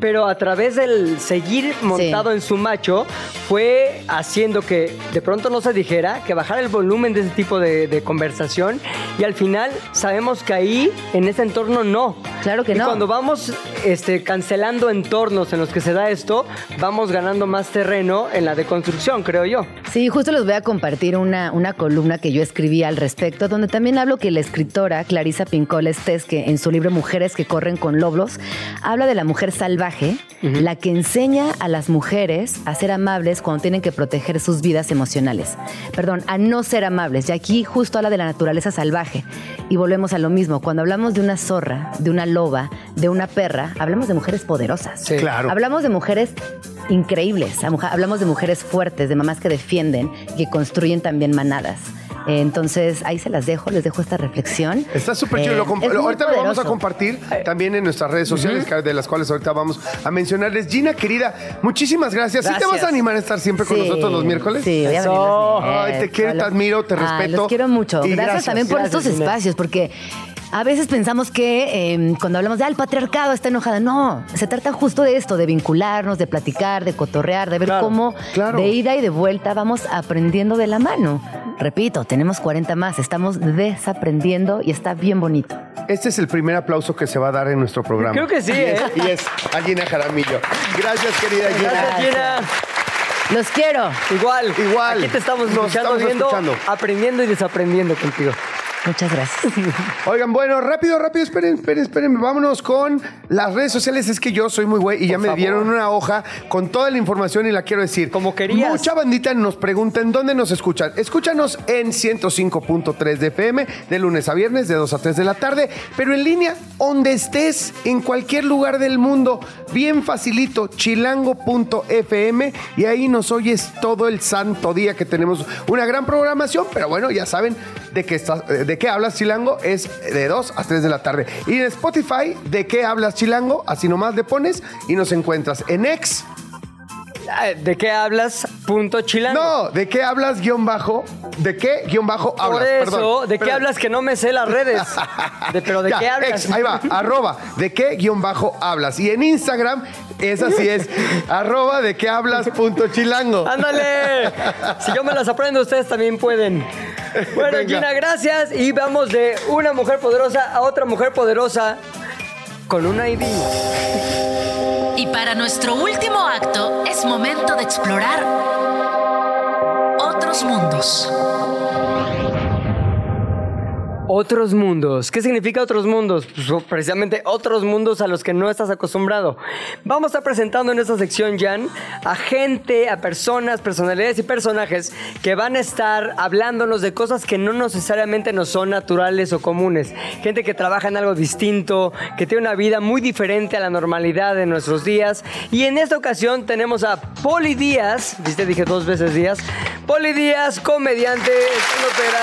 pero a través del seguir montado en su macho, fue haciendo que de pronto no se dijera, que bajara el volumen de ese tipo de, de conversación. Y al final sabemos que ahí, en ese entorno, no. Claro que y no. cuando vamos este, cancelando entornos en los que se da esto, vamos ganando más terreno en la deconstrucción, creo yo. Sí, justo les voy a compartir una, una columna que yo escribí al respecto, donde también hablo que la escritora Clarisa Pincol Estés, que en su libro Mujeres que corren con lobos, habla de la mujer salvaje, la que enseña a las mujeres a ser amables cuando tienen que proteger sus vidas emocionales. Perdón, a no ser amables. Y aquí justo habla de la naturaleza salvaje. Y volvemos a lo mismo. Cuando hablamos de una zorra, de una loba, de una perra, hablamos de mujeres poderosas. Sí. Claro. Hablamos de mujeres increíbles, hablamos de mujeres fuertes, de mamás que defienden y que construyen también manadas. Entonces, ahí se las dejo, les dejo esta reflexión. Está súper chido. Eh, Lo comp- es ahorita lo vamos a compartir también en nuestras redes sociales, de las cuales ahorita vamos a mencionarles. Gina, querida, muchísimas gracias. ¿Sí te Gracias. vas a animar a estar siempre con nosotros los miércoles? Sí, voy a venir los Ay, te quiero, te admiro, te Ay, respeto. los quiero mucho. Y Gracias, gracias. también por Gracias, estos espacios, porque a veces pensamos que eh, cuando hablamos de, ah, el patriarcado está enojada. No, se trata justo de esto, de vincularnos, de platicar, de cotorrear, de ver Claro, cómo claro. de ida y de vuelta vamos aprendiendo de la mano. Repito, tenemos 40 más, estamos desaprendiendo y está bien bonito. Este es el primer aplauso que se va a dar en nuestro programa. Creo que sí, Y es, ¿eh? y es a Gina Jaramillo. Gracias, querida Gina. Gracias, Gina. Los quiero. Igual. Igual. Aquí te estamos Nos escuchando, estamos viendo, escuchando. aprendiendo y desaprendiendo contigo. Muchas gracias. Oigan, bueno, rápido, rápido, esperen, esperen, esperen. Vámonos con las redes sociales. Es que yo soy muy güey y ya me favor. dieron una hoja con toda la información y la quiero decir. Como querías. Mucha bandita nos pregunta en dónde nos escuchan. Escúchanos en 105.3 de FM de lunes a viernes de 2 a 3 de la tarde, pero en línea, donde estés, en cualquier lugar del mundo, bien facilito, chilango.fm y ahí nos oyes todo el santo día que tenemos una gran programación, pero bueno, ya saben de qué, estás- de qué hablas chilango, es de 2 a 3 de la tarde. Y en Spotify, de qué hablas chilango, así nomás le pones y nos encuentras en X. Ah, ¿De qué hablas? Punto chilango. No, de qué hablas guion bajo, de qué guion bajo Por hablas. eso, perdón, ¿de qué hablas que no me sé las redes? De- pero ¿de Ya, qué hablas? ex, ahí va, arroba, de qué guion bajo hablas. Y en Instagram, es así es, arroba de qué hablas punto chilango. ¡Ándale! Si yo me las aprendo, ustedes también pueden. Bueno, Venga. Gina, gracias. Y vamos de una mujer poderosa a otra mujer poderosa con ID. Y para nuestro último acto es momento de explorar otros mundos. Otros mundos. ¿Qué significa otros mundos? Pues, precisamente otros mundos a los que no estás acostumbrado. Vamos a estar presentando en esta sección, Jan, a gente, a personas, personalidades y personajes que van a estar hablándonos de cosas que no necesariamente nos son naturales o comunes. Gente que trabaja en algo distinto, que tiene una vida muy diferente a la normalidad de nuestros días. Y en esta ocasión tenemos a Poli Díaz, viste, dije dos veces Díaz. Poli Díaz, comediante,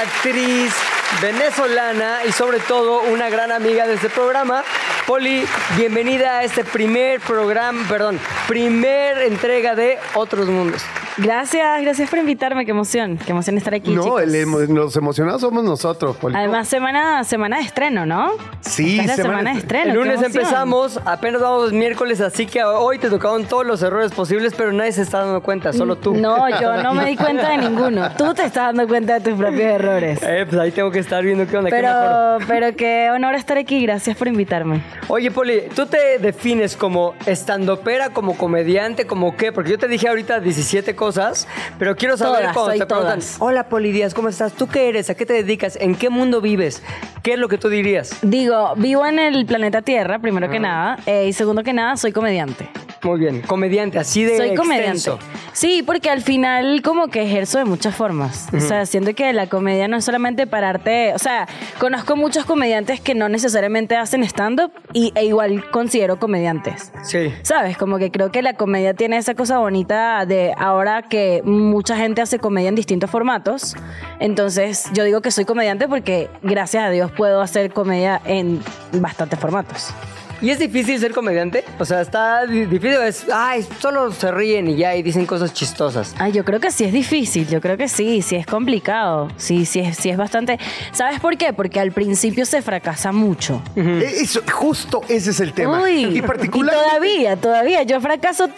actriz, venezolana y sobre todo una gran amiga de este programa. Poli, bienvenida a este primer programa, perdón, primer entrega de Otros Mundos. Gracias, gracias por invitarme, qué emoción, qué emoción estar aquí. No, chicos. el emo- los emocionados somos nosotros, Poli. Además, semana, semana de estreno, ¿no? Sí, Esta es la semana semana, de- de estreno. El qué lunes emoción. empezamos, apenas vamos miércoles, así que hoy te tocaron todos los errores posibles, pero nadie se está dando cuenta, solo tú. No, yo no me di cuenta de ninguno. Tú te estás dando cuenta de tus propios errores. Eh, pues ahí tengo que estar viendo qué onda, qué mejor. Pero, pero qué honor estar aquí. Gracias por invitarme. Oye, Poli, ¿tú te defines como estandopera, como comediante, como qué? Porque yo te dije ahorita 17 cosas pero quiero saber Todas, cuando te preguntan, todas. hola Poli Díaz, ¿cómo estás? ¿Tú qué eres? ¿A qué te dedicas? ¿En qué mundo vives? ¿Qué es lo que tú dirías? Digo, vivo en el planeta Tierra, primero que nada, eh, y segundo que nada, soy comediante. Muy bien, comediante, así de Soy comediante. extenso. Sí, porque al final como que ejerzo de muchas formas. O sea, siento que la comedia no es solamente pararte, o sea, conozco muchos comediantes que no necesariamente hacen stand-up y, e igual considero comediantes. Sí. ¿Sabes? Como que creo que la comedia tiene esa cosa bonita de ahora que mucha gente hace comedia en distintos formatos. Entonces, yo digo que soy comediante porque gracias a Dios puedo hacer comedia en bastantes formatos. ¿Y es difícil ser comediante? O sea, está di- difícil, es, ay, solo se ríen y ya y dicen cosas chistosas. Ay, yo creo que sí es difícil, yo creo que sí, sí es complicado, sí, sí es, sí es bastante... ¿Sabes por qué? Porque al principio se fracasa mucho. Eh, Eso, justo ese es el tema. Uy, y particular. todavía, todavía, yo fracaso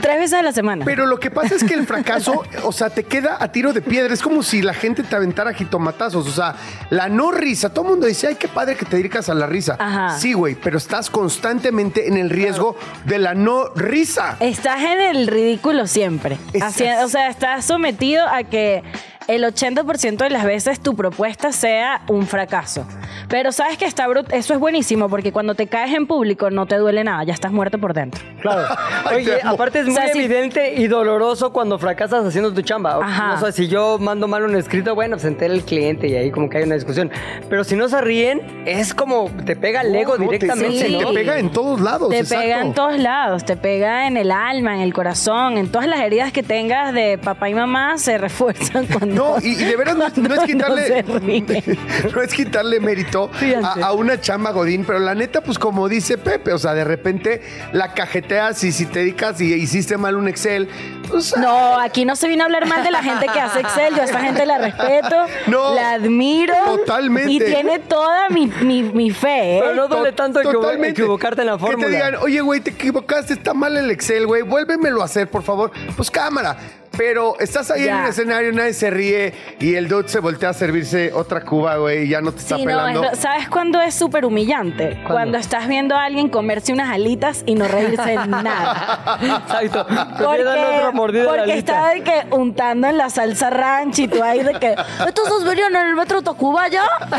tres veces a la semana. Pero lo que pasa es que el fracaso, o sea, te queda a tiro de piedra. Es como si la gente te aventara jitomatazos. O sea, la no risa. Todo el mundo dice, ay, qué padre que te dedicas a la risa. Ajá. Sí, güey, pero estás constantemente en el riesgo de la no risa. Estás en el ridículo siempre. Es- Así- o sea, estás sometido a que el 80% de las veces tu propuesta sea un fracaso. Pero sabes que está brut- eso es buenísimo porque cuando te caes en público no te duele nada, ya estás muerto por dentro. Claro. Oye, aparte es O muy sea, sí. evidente y doloroso cuando fracasas haciendo tu chamba. Ajá. O sea, si yo mando mal un escrito, bueno, pues se entera el cliente y ahí como que hay una discusión. Pero si no se ríen, es como te pega el ego No, te- directamente, sí, ¿no? Te pega en todos lados. Te exacto. pega en todos lados, te pega en el alma, en el corazón, en todas las heridas que tengas de papá y mamá se refuerzan cuando. No, y, y de veras no, no es quitarle. se ríen. no es quitarle mérito A, a una chamba Godín, pero la neta, pues como dice Pepe, o sea, de repente la cajeteas y si te dedicas y hiciste mal un Excel, pues, No, aquí no se viene a hablar mal de la gente que hace Excel. Yo a esta gente la respeto, No, la admiro. totalmente. Y tiene toda mi, mi, mi fe, ¿eh? Pero no duele To- tanto totalmente. equivocarte en la fórmula. Que te digan, oye, güey, te equivocaste, está mal el Excel, güey, vuélvemelo a hacer, por favor. Pues cámara. Pero estás ahí en el escenario, nadie se ríe y el dude se voltea a servirse otra cuba, güey, y ya no te está Sí, no, es ¿sabes cuándo es súper humillante? Cuando estás viendo a alguien comerse unas alitas y no reírse nada. Exacto. Porque, porque alita. está de que untando en la salsa ranch y tú ahí de que estos dos venían en el metro Tacubaya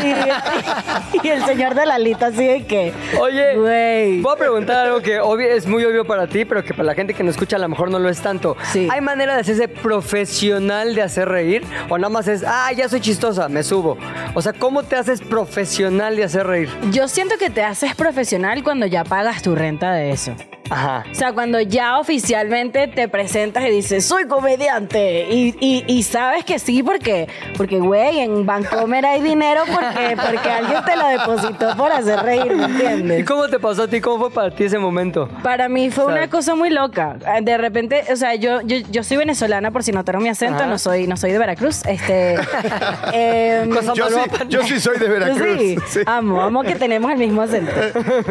y, y el señor de la alita así de que Oye, Güey. voy a preguntar algo que obvio- es muy obvio para ti, pero que para la gente que nos escucha a lo mejor no lo es tanto. Sí. ¿Hay manera de hacerse profesional de hacer reír? ¿O nada más es, ah, ya soy chistosa, me subo? O sea, ¿cómo te haces profesional de hacer reír? yo siento que te haces profesional cuando ya pagas tu renta de eso. Ajá. O sea, cuando ya oficialmente te presentas y dices, soy comediante. Y, y- y sabes que sí, porque, porque, güey, en Bancomer hay dinero porque, porque alguien te lo depositó por hacer reír, ¿me ¿Y entiendes? cómo te pasó a ti? ¿Cómo fue para ti ese momento? Para mí fue ¿Sabes? una cosa muy loca. Eh, De repente, o sea, yo, yo, yo soy venezolana, por si notaron mi acento, Ajá. no soy, no soy de Veracruz. Este, em, Yo sí, yo sí soy de Veracruz. Sí, sí. amo, amo que tenemos el mismo acento.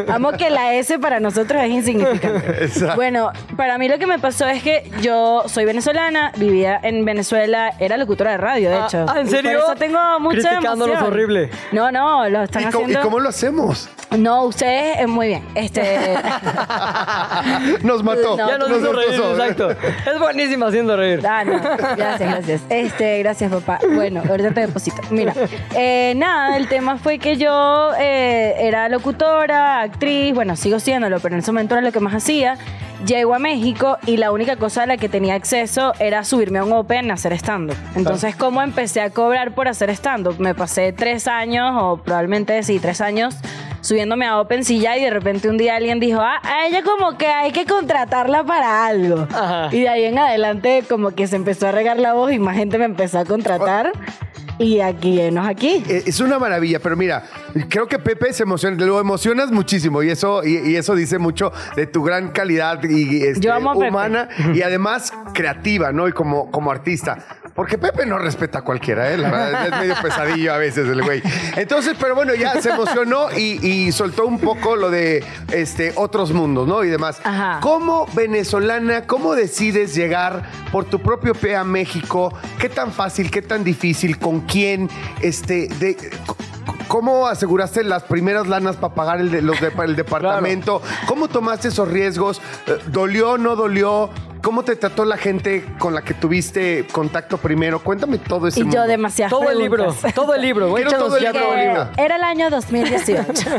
Amo que la S para nosotros es insignificante. Exacto. Bueno, para mí lo que me pasó es que yo soy venezolana, vivía en Venezuela, era locutora de radio, de Ah, hecho. ah, ¿en Y serio? Por eso tengo mucha Criticándonos emoción. horrible. No, no, lo están ¿Y cómo, haciendo. y cómo lo hacemos? No, ustedes eh, muy bien. Este Nos mató. No, ya nos nos hizo reír, exacto. Es buenísima haciendo reír. Ah, no. Gracias, gracias. Este, gracias, papá. Bueno, ahorita te deposito. Mira, eh, nada, el tema fue que yo eh, era locutora, actriz, bueno, sigo siéndolo, pero en ese momento era lo que más Llego a México y la única cosa a la que tenía acceso era subirme a un Open a hacer stand-up. Entonces, ¿cómo empecé a cobrar por hacer stand-up? Me pasé tres años, o probablemente sí, tres años, subiéndome a Open y ya, y de repente un día alguien dijo, ah, a ella como que hay que contratarla para algo. Ajá. Y de ahí en adelante como que se empezó a regar la voz y más gente me empezó a contratar. Y aquí, enos aquí. Eh, Es una maravilla, pero mira, creo que Pepe se emociona, lo emocionas muchísimo y eso, y, y eso dice mucho de tu gran calidad y, este, humana y además creativa, ¿no? Y como, como artista. Porque Pepe no respeta a cualquiera, ¿eh? La verdad, es medio pesadillo a veces el güey. Entonces, pero bueno, ya se emocionó y, y soltó un poco lo de este, otros mundos, ¿no? Y demás. Ajá. ¿Cómo venezolana, cómo decides llegar por tu propio pie a México? ¿Qué tan fácil, qué tan difícil, con quién? Este, de, ¿Cómo aseguraste las primeras lanas para pagar el, de- los de- el departamento? ¿Cómo tomaste esos riesgos? Eh, ¿Dolió, no dolió? ¿Cómo te trató la gente con la que tuviste contacto primero? Cuéntame todo ese Y mundo. yo demasiadas Todo el libro, todo el libro. Quiero todo el ya libro. todo el libro. Era el año 2018.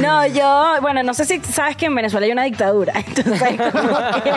no, yo, bueno, no sé si sabes que en Venezuela hay una dictadura. Entonces, como que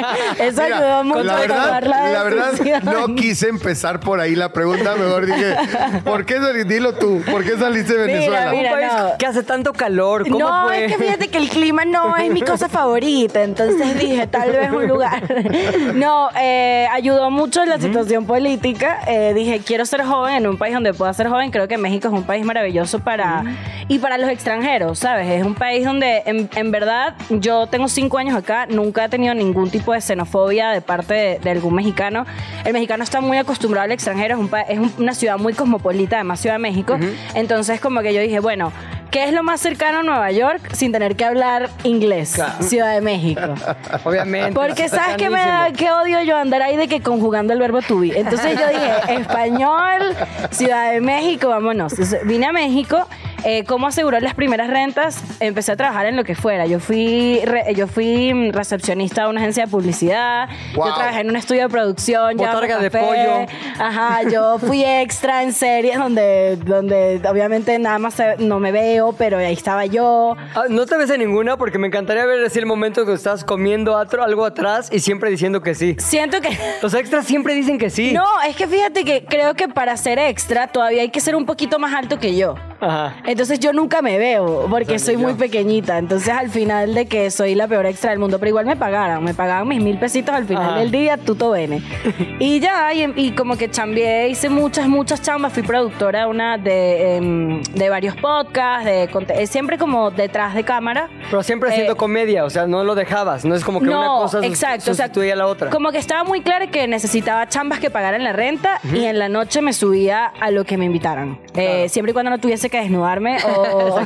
eso Mira, ayudó mucho la a verdad, tomar la, la verdad, no quise empezar por ahí la pregunta. Mejor dije, ¿por qué saliste? Dilo tú, ¿por qué saliste de Mira, Venezuela? mira. Un país no. que hace tanto calor, ¿cómo no, fue? es que fíjate que el clima no es mi cosa favorita, entonces dije, tal vez un lugar. No, eh, ayudó mucho la situación política. Eh, dije, quiero ser joven en un país donde pueda ser joven. Creo que México es un país maravilloso para... Y para los extranjeros, ¿sabes? Es un país donde, en, en verdad, yo tengo cinco años acá, nunca he tenido ningún tipo de xenofobia de parte de, de algún mexicano. El mexicano está muy acostumbrado al extranjero, es, un es un- una ciudad muy cosmopolita, además Ciudad de México. Entonces, como que yo dije, bueno, ¿qué es lo más cercano a Nueva York sin tener que hablar inglés? Ciudad de México. Obviamente. Porque sabes que me da, que odio yo andar ahí de que conjugando el verbo to be. Entonces yo dije, español, Ciudad de México, vámonos. Entonces, vine a México. Eh, ¿Cómo asegurar las primeras rentas? Empecé a trabajar en lo que fuera. Yo fui, re- yo fui mm, recepcionista de una agencia de publicidad. Wow. Yo trabajé en un estudio de producción. Botarga de pollo. Ajá, yo fui extra en series donde, donde obviamente nada más no me veo, pero ahí estaba yo. Ah, no te ves en ninguna porque me encantaría ver así el momento que estás comiendo algo atrás y siempre diciendo que sí. Siento que... Los extras siempre dicen que sí. No, es que fíjate que creo que para ser extra todavía hay que ser un poquito más alto que yo. Ajá. Entonces yo nunca me veo porque soy muy pequeñita. Entonces al final de que soy la peor extra del mundo, pero igual me pagaron, me pagaban mis mil pesitos al final Ajá. del día, tuto bene. y ya, y, y como que chambeé, hice muchas, muchas chambas, fui productora una de, em, de varios podcasts, de, conte- eh, siempre como detrás de cámara. Pero siempre haciendo Eh, comedia, o sea, no lo dejabas. No es como que una cosa sus- exacto, o sea, a la otra. Como que estaba muy claro que necesitaba chambas que pagaran la renta y en la noche me subía a lo que me invitaran. Eh, siempre y cuando no tuviese que desnudarme o...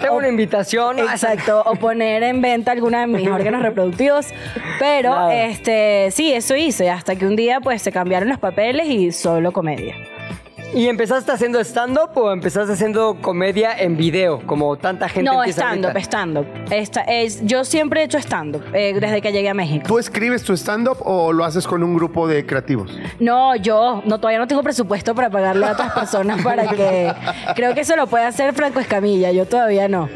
Tengo una invitación. Exacto, o poner en venta alguna de mis órganos reproductivos. Pero, Nada. este, sí, eso hice, hasta que un día pues se cambiaron los papeles y solo comedia. ¿Y empezaste haciendo stand-up o empezaste haciendo comedia en video, como tanta gente No, stand-up, stand-up. Esta- es, yo siempre he hecho stand-up eh, desde que llegué a México. ¿Tú escribes tu stand-up o lo haces con un grupo de creativos? No, yo no todavía no tengo presupuesto para pagarle a otras personas para que creo que eso lo puede hacer Franco Escamilla, yo todavía no.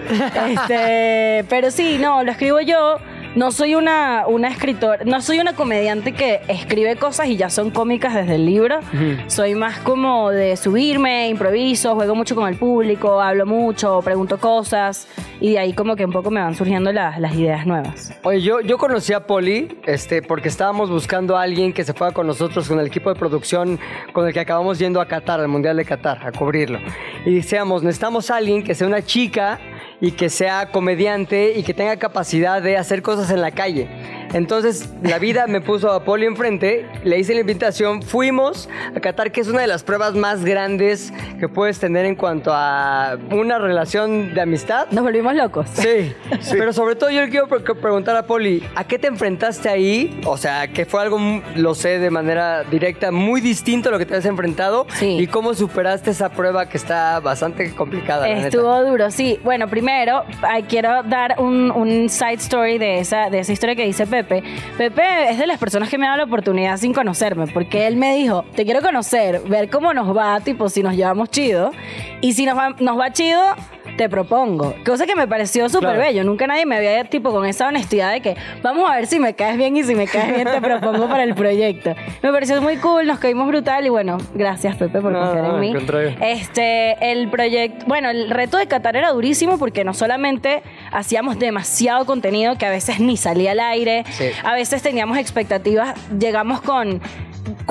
Este, pero sí, no, lo escribo yo. No soy una, una escritora, no soy una comediante que escribe cosas y ya son cómicas desde el libro. Soy más como de subirme, improviso, juego mucho con el público, hablo mucho, pregunto cosas y de ahí como que un poco me van surgiendo las, las ideas nuevas. Oye, yo, yo conocí a Poli este, porque estábamos buscando a alguien que se fuera con nosotros, con el equipo de producción con el que acabamos yendo a Qatar, al Mundial de Qatar, a cubrirlo. Y decíamos, necesitamos a alguien que sea una chica y que sea comediante y que tenga capacidad de hacer cosas en la calle. Entonces, la vida me puso a Poli enfrente, le hice la invitación, fuimos a Qatar, que es una de las pruebas más grandes que puedes tener en cuanto a una relación de amistad. Nos volvimos locos. Sí, pero sobre todo yo le quiero pre- preguntar a Poli, ¿a qué te enfrentaste ahí? O sea, que fue algo, lo sé de manera directa, muy distinto a lo que te has enfrentado. Sí. ¿Y cómo superaste esa prueba que está bastante complicada? la? Estuvo duro, sí. Bueno, primero quiero dar un, un side story de esa, de esa historia que dice Pepe. Pepe es de las personas que me da la oportunidad sin conocerme, porque él me dijo, te quiero conocer, ver cómo nos va, tipo, si nos llevamos chido. Y si nos va, nos va chido, te propongo. Cosa que me pareció súper Claro. bello. Nunca nadie me había, tipo, con esa honestidad de que vamos a ver si me caes bien y si me caes bien te propongo para el proyecto. Me pareció muy cool, nos caímos brutal y bueno, gracias Pepe por No, confiar no, en mí. Este, el proyecto, bueno, el reto de Qatar era durísimo porque no solamente hacíamos demasiado contenido que a veces ni salía al aire, Sí. a veces teníamos expectativas, llegamos con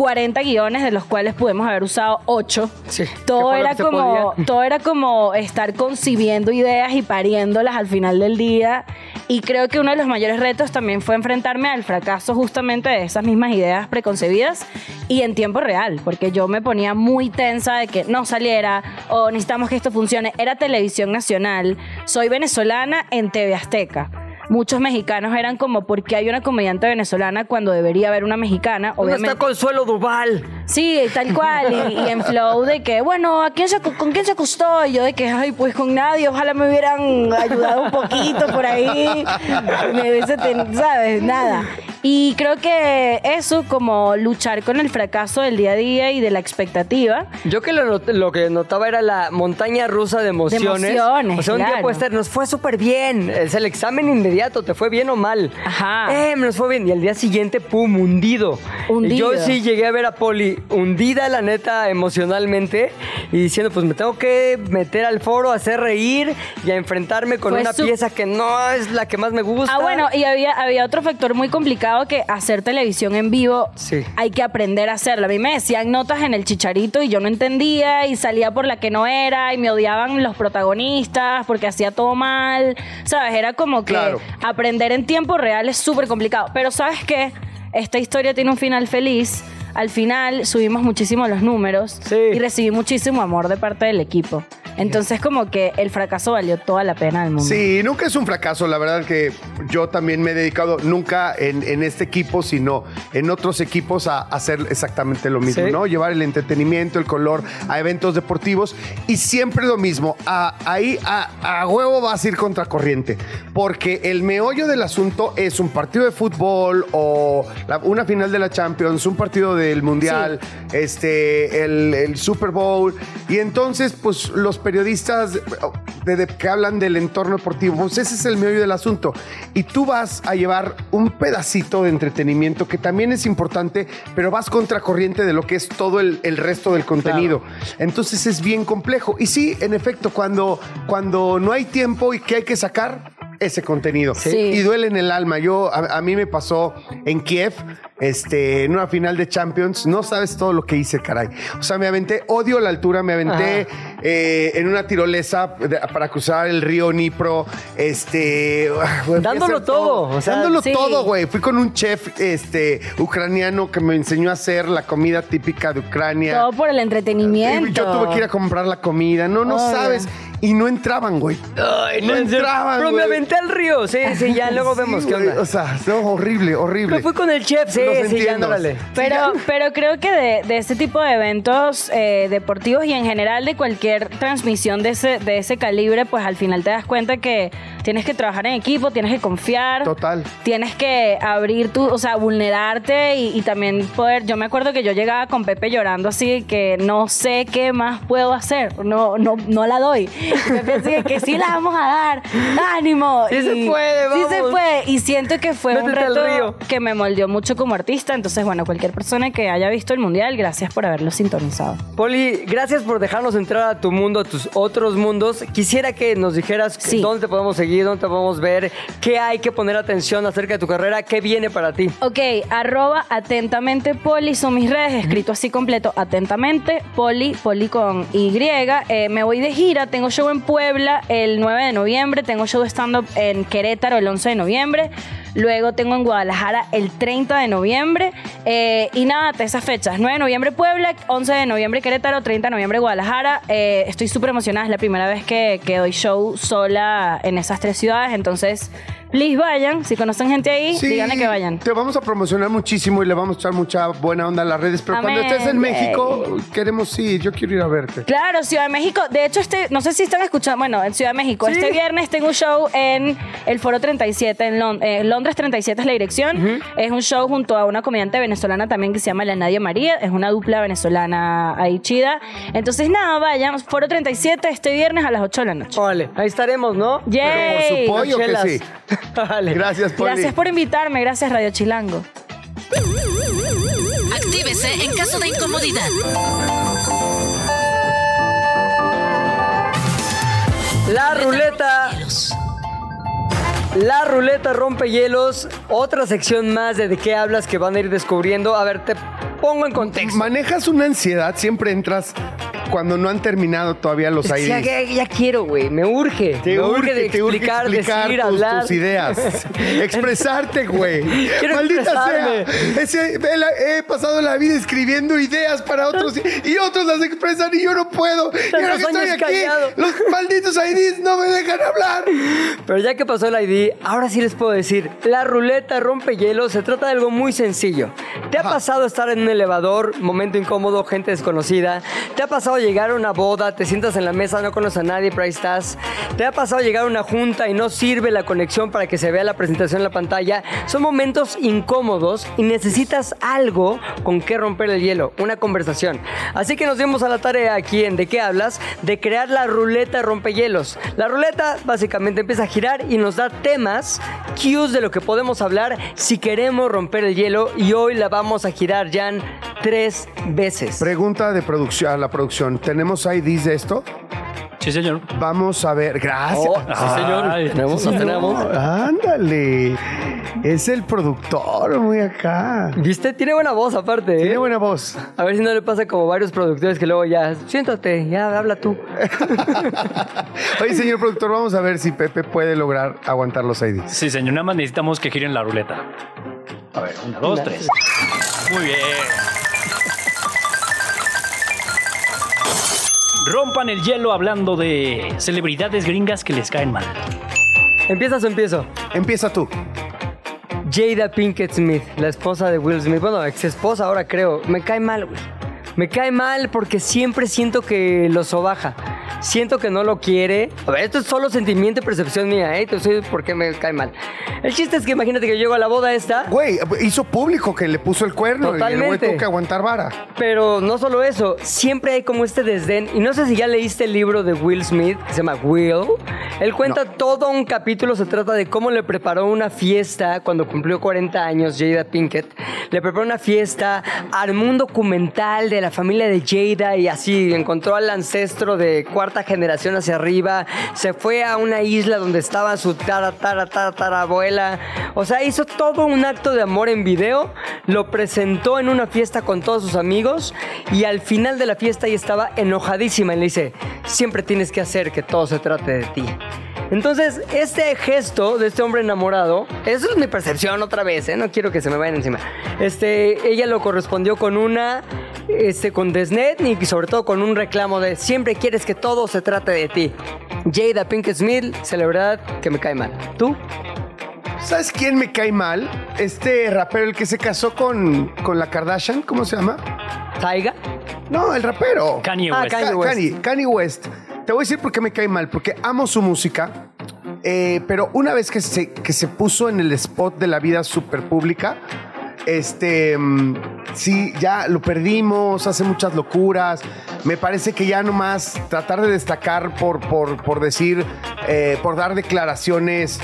40 guiones de los cuales pudimos haber usado 8. Sí, Todo era como todo era como estar concibiendo ideas y pariéndolas al final del día y creo que uno de los mayores retos también fue enfrentarme al fracaso justamente de esas mismas ideas preconcebidas y en tiempo real, porque yo me ponía muy tensa de que no saliera o necesitamos que esto funcione. Era televisión nacional, soy venezolana en TV Azteca. Muchos mexicanos eran como, ¿por qué hay una comediante venezolana cuando debería haber una mexicana? ¿Dónde Obviamente. está Consuelo Duval? Sí, tal cual. Y, y en flow de que, bueno, ¿a quién se, ¿con quién se acostó? Y yo de que, ay, pues con nadie. Ojalá me hubieran ayudado un poquito por ahí. Me hubiese, ¿sabes? Nada. Y creo que eso, como luchar con el fracaso del día a día y de la expectativa, Yo que lo, lo que notaba era la montaña rusa de emociones. emociones, O sea, un día puede nos fue súper bien. Es el examen inmediato, ¿te fue bien o mal? Ajá. Eh, nos fue bien. Y al día siguiente, pum, hundido. Hundido. Yo sí llegué a ver a Poli hundida, la neta, emocionalmente. Y diciendo, pues me tengo que meter al foro, hacer reír y a enfrentarme con una su- pieza que no es la que más me gusta. Ah, bueno, y había, había otro factor muy complicado que hacer televisión en vivo Sí. hay que aprender a hacerlo. A mí me decían notas en el chicharito y yo no entendía y salía por la que no era y me odiaban los protagonistas porque hacía todo mal. ¿Sabes? Era como que Claro. aprender en tiempo real es súper complicado. Pero ¿sabes qué? Esta historia tiene un final feliz. Al final subimos muchísimo los números Sí. y recibí muchísimo amor de parte del equipo. Entonces como que el fracaso valió toda la pena del mundo. Sí, nunca es un fracaso. La verdad que yo también me he dedicado, nunca en, en este equipo, sino en otros equipos a hacer exactamente lo mismo, Sí. ¿no? Llevar el entretenimiento, el color a eventos deportivos y siempre lo mismo. A- ahí a, a huevo vas a ir contracorriente, porque el meollo del asunto es un partido de fútbol o la- una final de la Champions, un partido del Mundial, este, el, el Super Bowl. Y entonces, pues los periodistas de- de- que hablan del entorno deportivo, pues ese es el meollo del asunto. Y tú vas a llevar un pedacito de entretenimiento que también es importante, pero vas contracorriente de lo que es todo el, el resto del contenido. Entonces es bien complejo. Y sí, en efecto, cuando, cuando no hay tiempo y que hay que sacar ese contenido. Sí. Y duele en el alma. Yo, a, a mí me pasó en Kiev, este, en una final de Champions. No sabes todo lo que hice, caray. O sea, me aventé, odio la altura, me aventé eh, en una tirolesa para cruzar el río Nipro. Este, fui a Dándolo todo, o sea, dándolo sí. todo, güey. Fui con un chef este, ucraniano que me enseñó a hacer la comida típica de Ucrania. Todo por el entretenimiento. Y yo tuve que ir a comprar la comida. No, no Obvio. sabes. Y no entraban, güey. Ay, no serio. entraban, Pero me güey. aventé al río. Sí, sí, ya luego Sí, vemos qué güey. O sea, no, horrible, horrible. Me fui con el chef, sí, Los sí, ya entiendo. Pero, pero creo que de, de ese tipo de eventos eh, deportivos y en general de cualquier transmisión de ese, de ese calibre, pues al final te das cuenta que tienes que trabajar en equipo, tienes que confiar. Total. Tienes que abrir tu, o sea, vulnerarte y, y también poder. Yo me acuerdo que yo llegaba con Pepe llorando así que no sé qué más puedo hacer. No, no, no la doy. Y Pepe así que sí la vamos a dar. ¡Ánimo! Sí se Y- puede, Sí se vamos. puede. Y siento que fue un Métete reto que me moldeó mucho como artista. Entonces, bueno, cualquier persona que haya visto el mundial, gracias por haberlo sintonizado. Poli, gracias por dejarnos entrar a tu mundo, a tus otros mundos. Quisiera que nos dijeras Sí. dónde te podemos seguir, dónde te podemos ver, qué hay que poner atención acerca de tu carrera, qué viene para ti. Ok, arroba atentamente poli son mis redes, escrito así completo, atentamente, poli, poli con Y. Eh, me voy de gira, tengo show en Puebla el 9 de noviembre, tengo show stand-up en Querétaro el 11 de noviembre, luego tengo en Guadalajara el 30 de noviembre, eh, y nada, esas fechas, 9 de noviembre Puebla, 11 de noviembre Querétaro, 30 de noviembre Guadalajara, Eh, estoy súper emocionada, es la primera vez que, que doy show sola en esas tres ciudades, entonces... Please vayan, si conocen gente ahí, Sí, díganle que vayan. Te vamos a promocionar muchísimo y le vamos a echar mucha buena onda a las redes. Pero cuando estés en México, queremos ir. Yo quiero ir a verte. Claro, Ciudad de México. De hecho, este, no sé si están escuchando, bueno, en Ciudad de México. Este viernes tengo un show en el Foro 37, en Lon- eh, Londres 37 es la dirección. Es un show junto a una comediante venezolana también que se llama La Nadia María. Es una dupla venezolana ahí chida. Entonces, nada, vayan. Foro 37 este viernes a las 8 de la noche. Vale, ahí estaremos, ¿no? Yay. Pero por su pollo que Chelas. sí. Vale. Gracias, Poli. Gracias por invitarme. Gracias, Radio Chilango. Actívese en caso de incomodidad. La ruleta. La ruleta rompe hielos, otra sección más de de qué hablas que van a ir descubriendo. A ver, te pongo en contexto. Manejas una ansiedad, siempre entras cuando no han terminado todavía los Ya, IDs. ya- ya quiero, güey. Me urge. Te me urge, de te urge explicar, explicar decir, tus, hablar. tus ideas. Expresarte, güey. Maldita expresarme. sea. Ese- he, pasado la vida escribiendo ideas para otros y, otros las expresan y yo no puedo. Y ahora que estoy aquí, callado. los malditos IDs no me dejan hablar. Pero ya que pasó el ID, ahora sí les puedo decir, la ruleta rompe hielo se trata de algo muy sencillo. ¿Te ha pasado estar en un elevador, momento incómodo, gente desconocida. ¿Te ha pasado llegar a una boda, te sientas en la mesa, no conoces a nadie, pero ahí estás? ¿Te ha pasado llegar a una junta y no sirve la conexión para que se vea la presentación en la pantalla? Son momentos incómodos y necesitas algo con que romper el hielo, una conversación. Así que nos dimos a la tarea aquí en ¿De qué hablas? De crear la ruleta rompehielos. La ruleta básicamente empieza a girar y nos da temas, cues de lo que podemos hablar si queremos romper el hielo y hoy la vamos a girar, Jan, tres veces. Pregunta de producción a la producción. ¿Tenemos IDs de esto? Sí, señor. Vamos a ver. Gracias. Oh, sí, señor. Ay, tenemos, no tenemos. Ándale. Es el productor, muy acá. ¿Viste? Tiene buena voz aparte, ¿eh? Tiene buena voz. A ver si no le pasa como varios productores que luego ya, siéntate, ya habla tú. Oye, señor productor, vamos a ver si Pepe puede lograr aguantar los IDs. Sí, señor. Nada más necesitamos que giren la ruleta. A ver, una, dos, tres. Muy bien. Rompan el hielo hablando de celebridades gringas que les caen mal. ¿Empiezas o empiezo? Empieza tú. Jada Pinkett Smith, la esposa de Will Smith. Bueno, ex esposa ahora creo. Me cae mal, güey. Me cae mal porque siempre siento que lo sobaja. Siento que no lo quiere. A ver, esto es solo sentimiento y percepción mía, ¿eh? Entonces, ¿por qué me cae mal? El chiste es que imagínate que llego a la boda esta. Güey, hizo público que le puso el cuerno y el güey tuvo que aguantar vara. Pero no solo eso, siempre hay como este desdén. Y no sé si ya leíste el libro de Will Smith, que se llama Will. Él cuenta todo un capítulo, se trata de cómo le preparó una fiesta cuando cumplió 40 años, Jada Pinkett. Le preparó una fiesta, armó un documental de la familia de Jada y así encontró al ancestro de cuarta generación hacia arriba. Se fue a una isla donde estaba su tara, tara, tara, tara abuela. O sea, hizo todo un acto de amor en video, lo presentó en una fiesta con todos sus amigos y al final de la fiesta ella estaba enojadísima y le dice, siempre tienes que hacer que todo se trate de ti. Entonces, este gesto de este hombre enamorado, eso es mi percepción otra vez, ¿eh? no quiero que se me vayan encima. Este, ella lo correspondió con una, este, con desnet y sobre todo con un reclamo de siempre quieres que todo se trate de ti. Jada Pinkett Smith, celebridad que me cae mal. ¿Tú? ¿Sabes quién me cae mal? Este rapero, el que se casó con, con la Kardashian, ¿cómo se llama? ¿Taiga? No, el rapero. Kanye Ah, West. Kanye Ka- West. Kanye, Kanye West. Te voy a decir por qué me cae mal, porque amo su música, eh, pero una vez que se, que se puso en el spot de la vida super pública, este, mm, sí, ya lo perdimos, hace muchas locuras. Me parece que ya nomás tratar de destacar por, por, por decir, eh, por dar declaraciones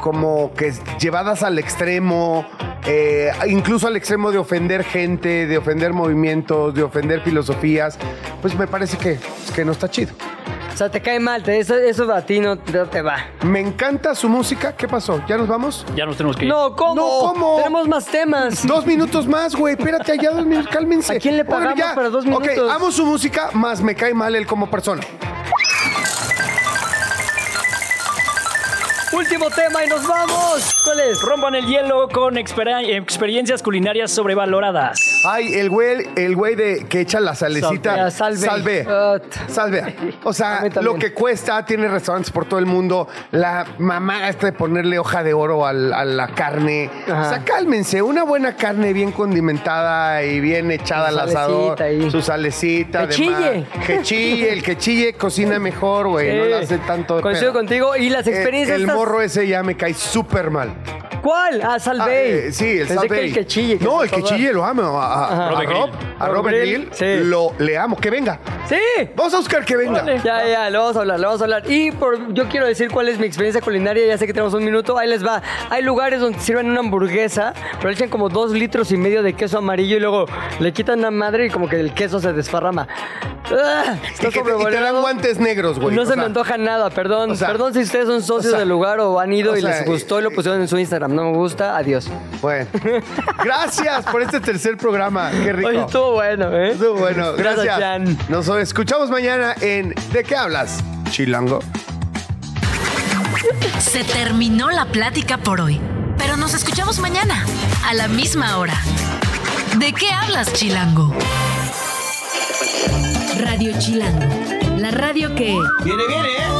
como que llevadas al extremo, eh, incluso al extremo de ofender gente, de ofender movimientos, de ofender filosofías, pues me parece que, que no está chido. O sea, te cae mal, te- eso, eso a ti no, no te va. Me encanta su música. ¿Qué pasó? ¿Ya nos vamos? Ya nos tenemos que ir. No, ¿cómo? No, ¿cómo? Tenemos más temas. Dos minutos más, güey. Espérate, allá dos minutos. Cálmense. ¿A quién le Oigan, pagamos para dos minutos? Ok, amo su música, más me cae mal él como persona. Último tema y nos vamos. ¿Cuál es? Rompan el hielo con exper- experiencias culinarias sobrevaloradas. Ay, el güey, el güey de que echa la salecita. Salve. Salve. Ah, Salve. O sea, lo que cuesta, tiene restaurantes por todo el mundo. La mamá esta de ponerle hoja de oro al- a la carne. Ajá. O sea, cálmense. Una buena carne bien condimentada y bien echada al asador. ahí. Su salecita. Que de mar. chille. Que chille. El que chille cocina mejor, güey. No le hace tanto de Coincido pedo. contigo. Y las Eh, experiencias. El, estas- morro ese ya me cae súper mal. ¿Cuál? Ah, Ah, Salvey. eh, sí, el que Bae. el que chille. que no, el que chille lo amo. A, a- a Robert Rob, a Grill, sí. lo, le amo. Que venga. Sí. Vamos a buscar que venga. Órale. Ya, ya, le vamos a hablar, le vamos a hablar. Y por, yo quiero decir cuál es mi experiencia culinaria. Ya sé que tenemos un minuto. Ahí les va. Hay lugares donde sirven una hamburguesa, pero le echan como dos litros y medio de queso amarillo y luego le quitan la madre y como que el queso se desparrama. ¡Ah! Y, Está que te, y te dan guantes negros, güey. No O se me antoja nada, perdón. o sea, perdón si ustedes son socios o sea, del lugar o han ido y les gustó y lo eh, pusieron en su Instagram. No me gusta, adiós. Bueno. Gracias por este tercer programa. Qué rico. Oye, estuvo bueno, ¿eh? Estuvo bueno. Gracias. Nos escuchamos mañana en ¿De qué hablas? Chilango. Se terminó la plática por hoy, pero nos escuchamos mañana, a la misma hora. ¿De qué hablas, Chilango? Radio Chilango, la radio que... Viene, viene, ¿eh?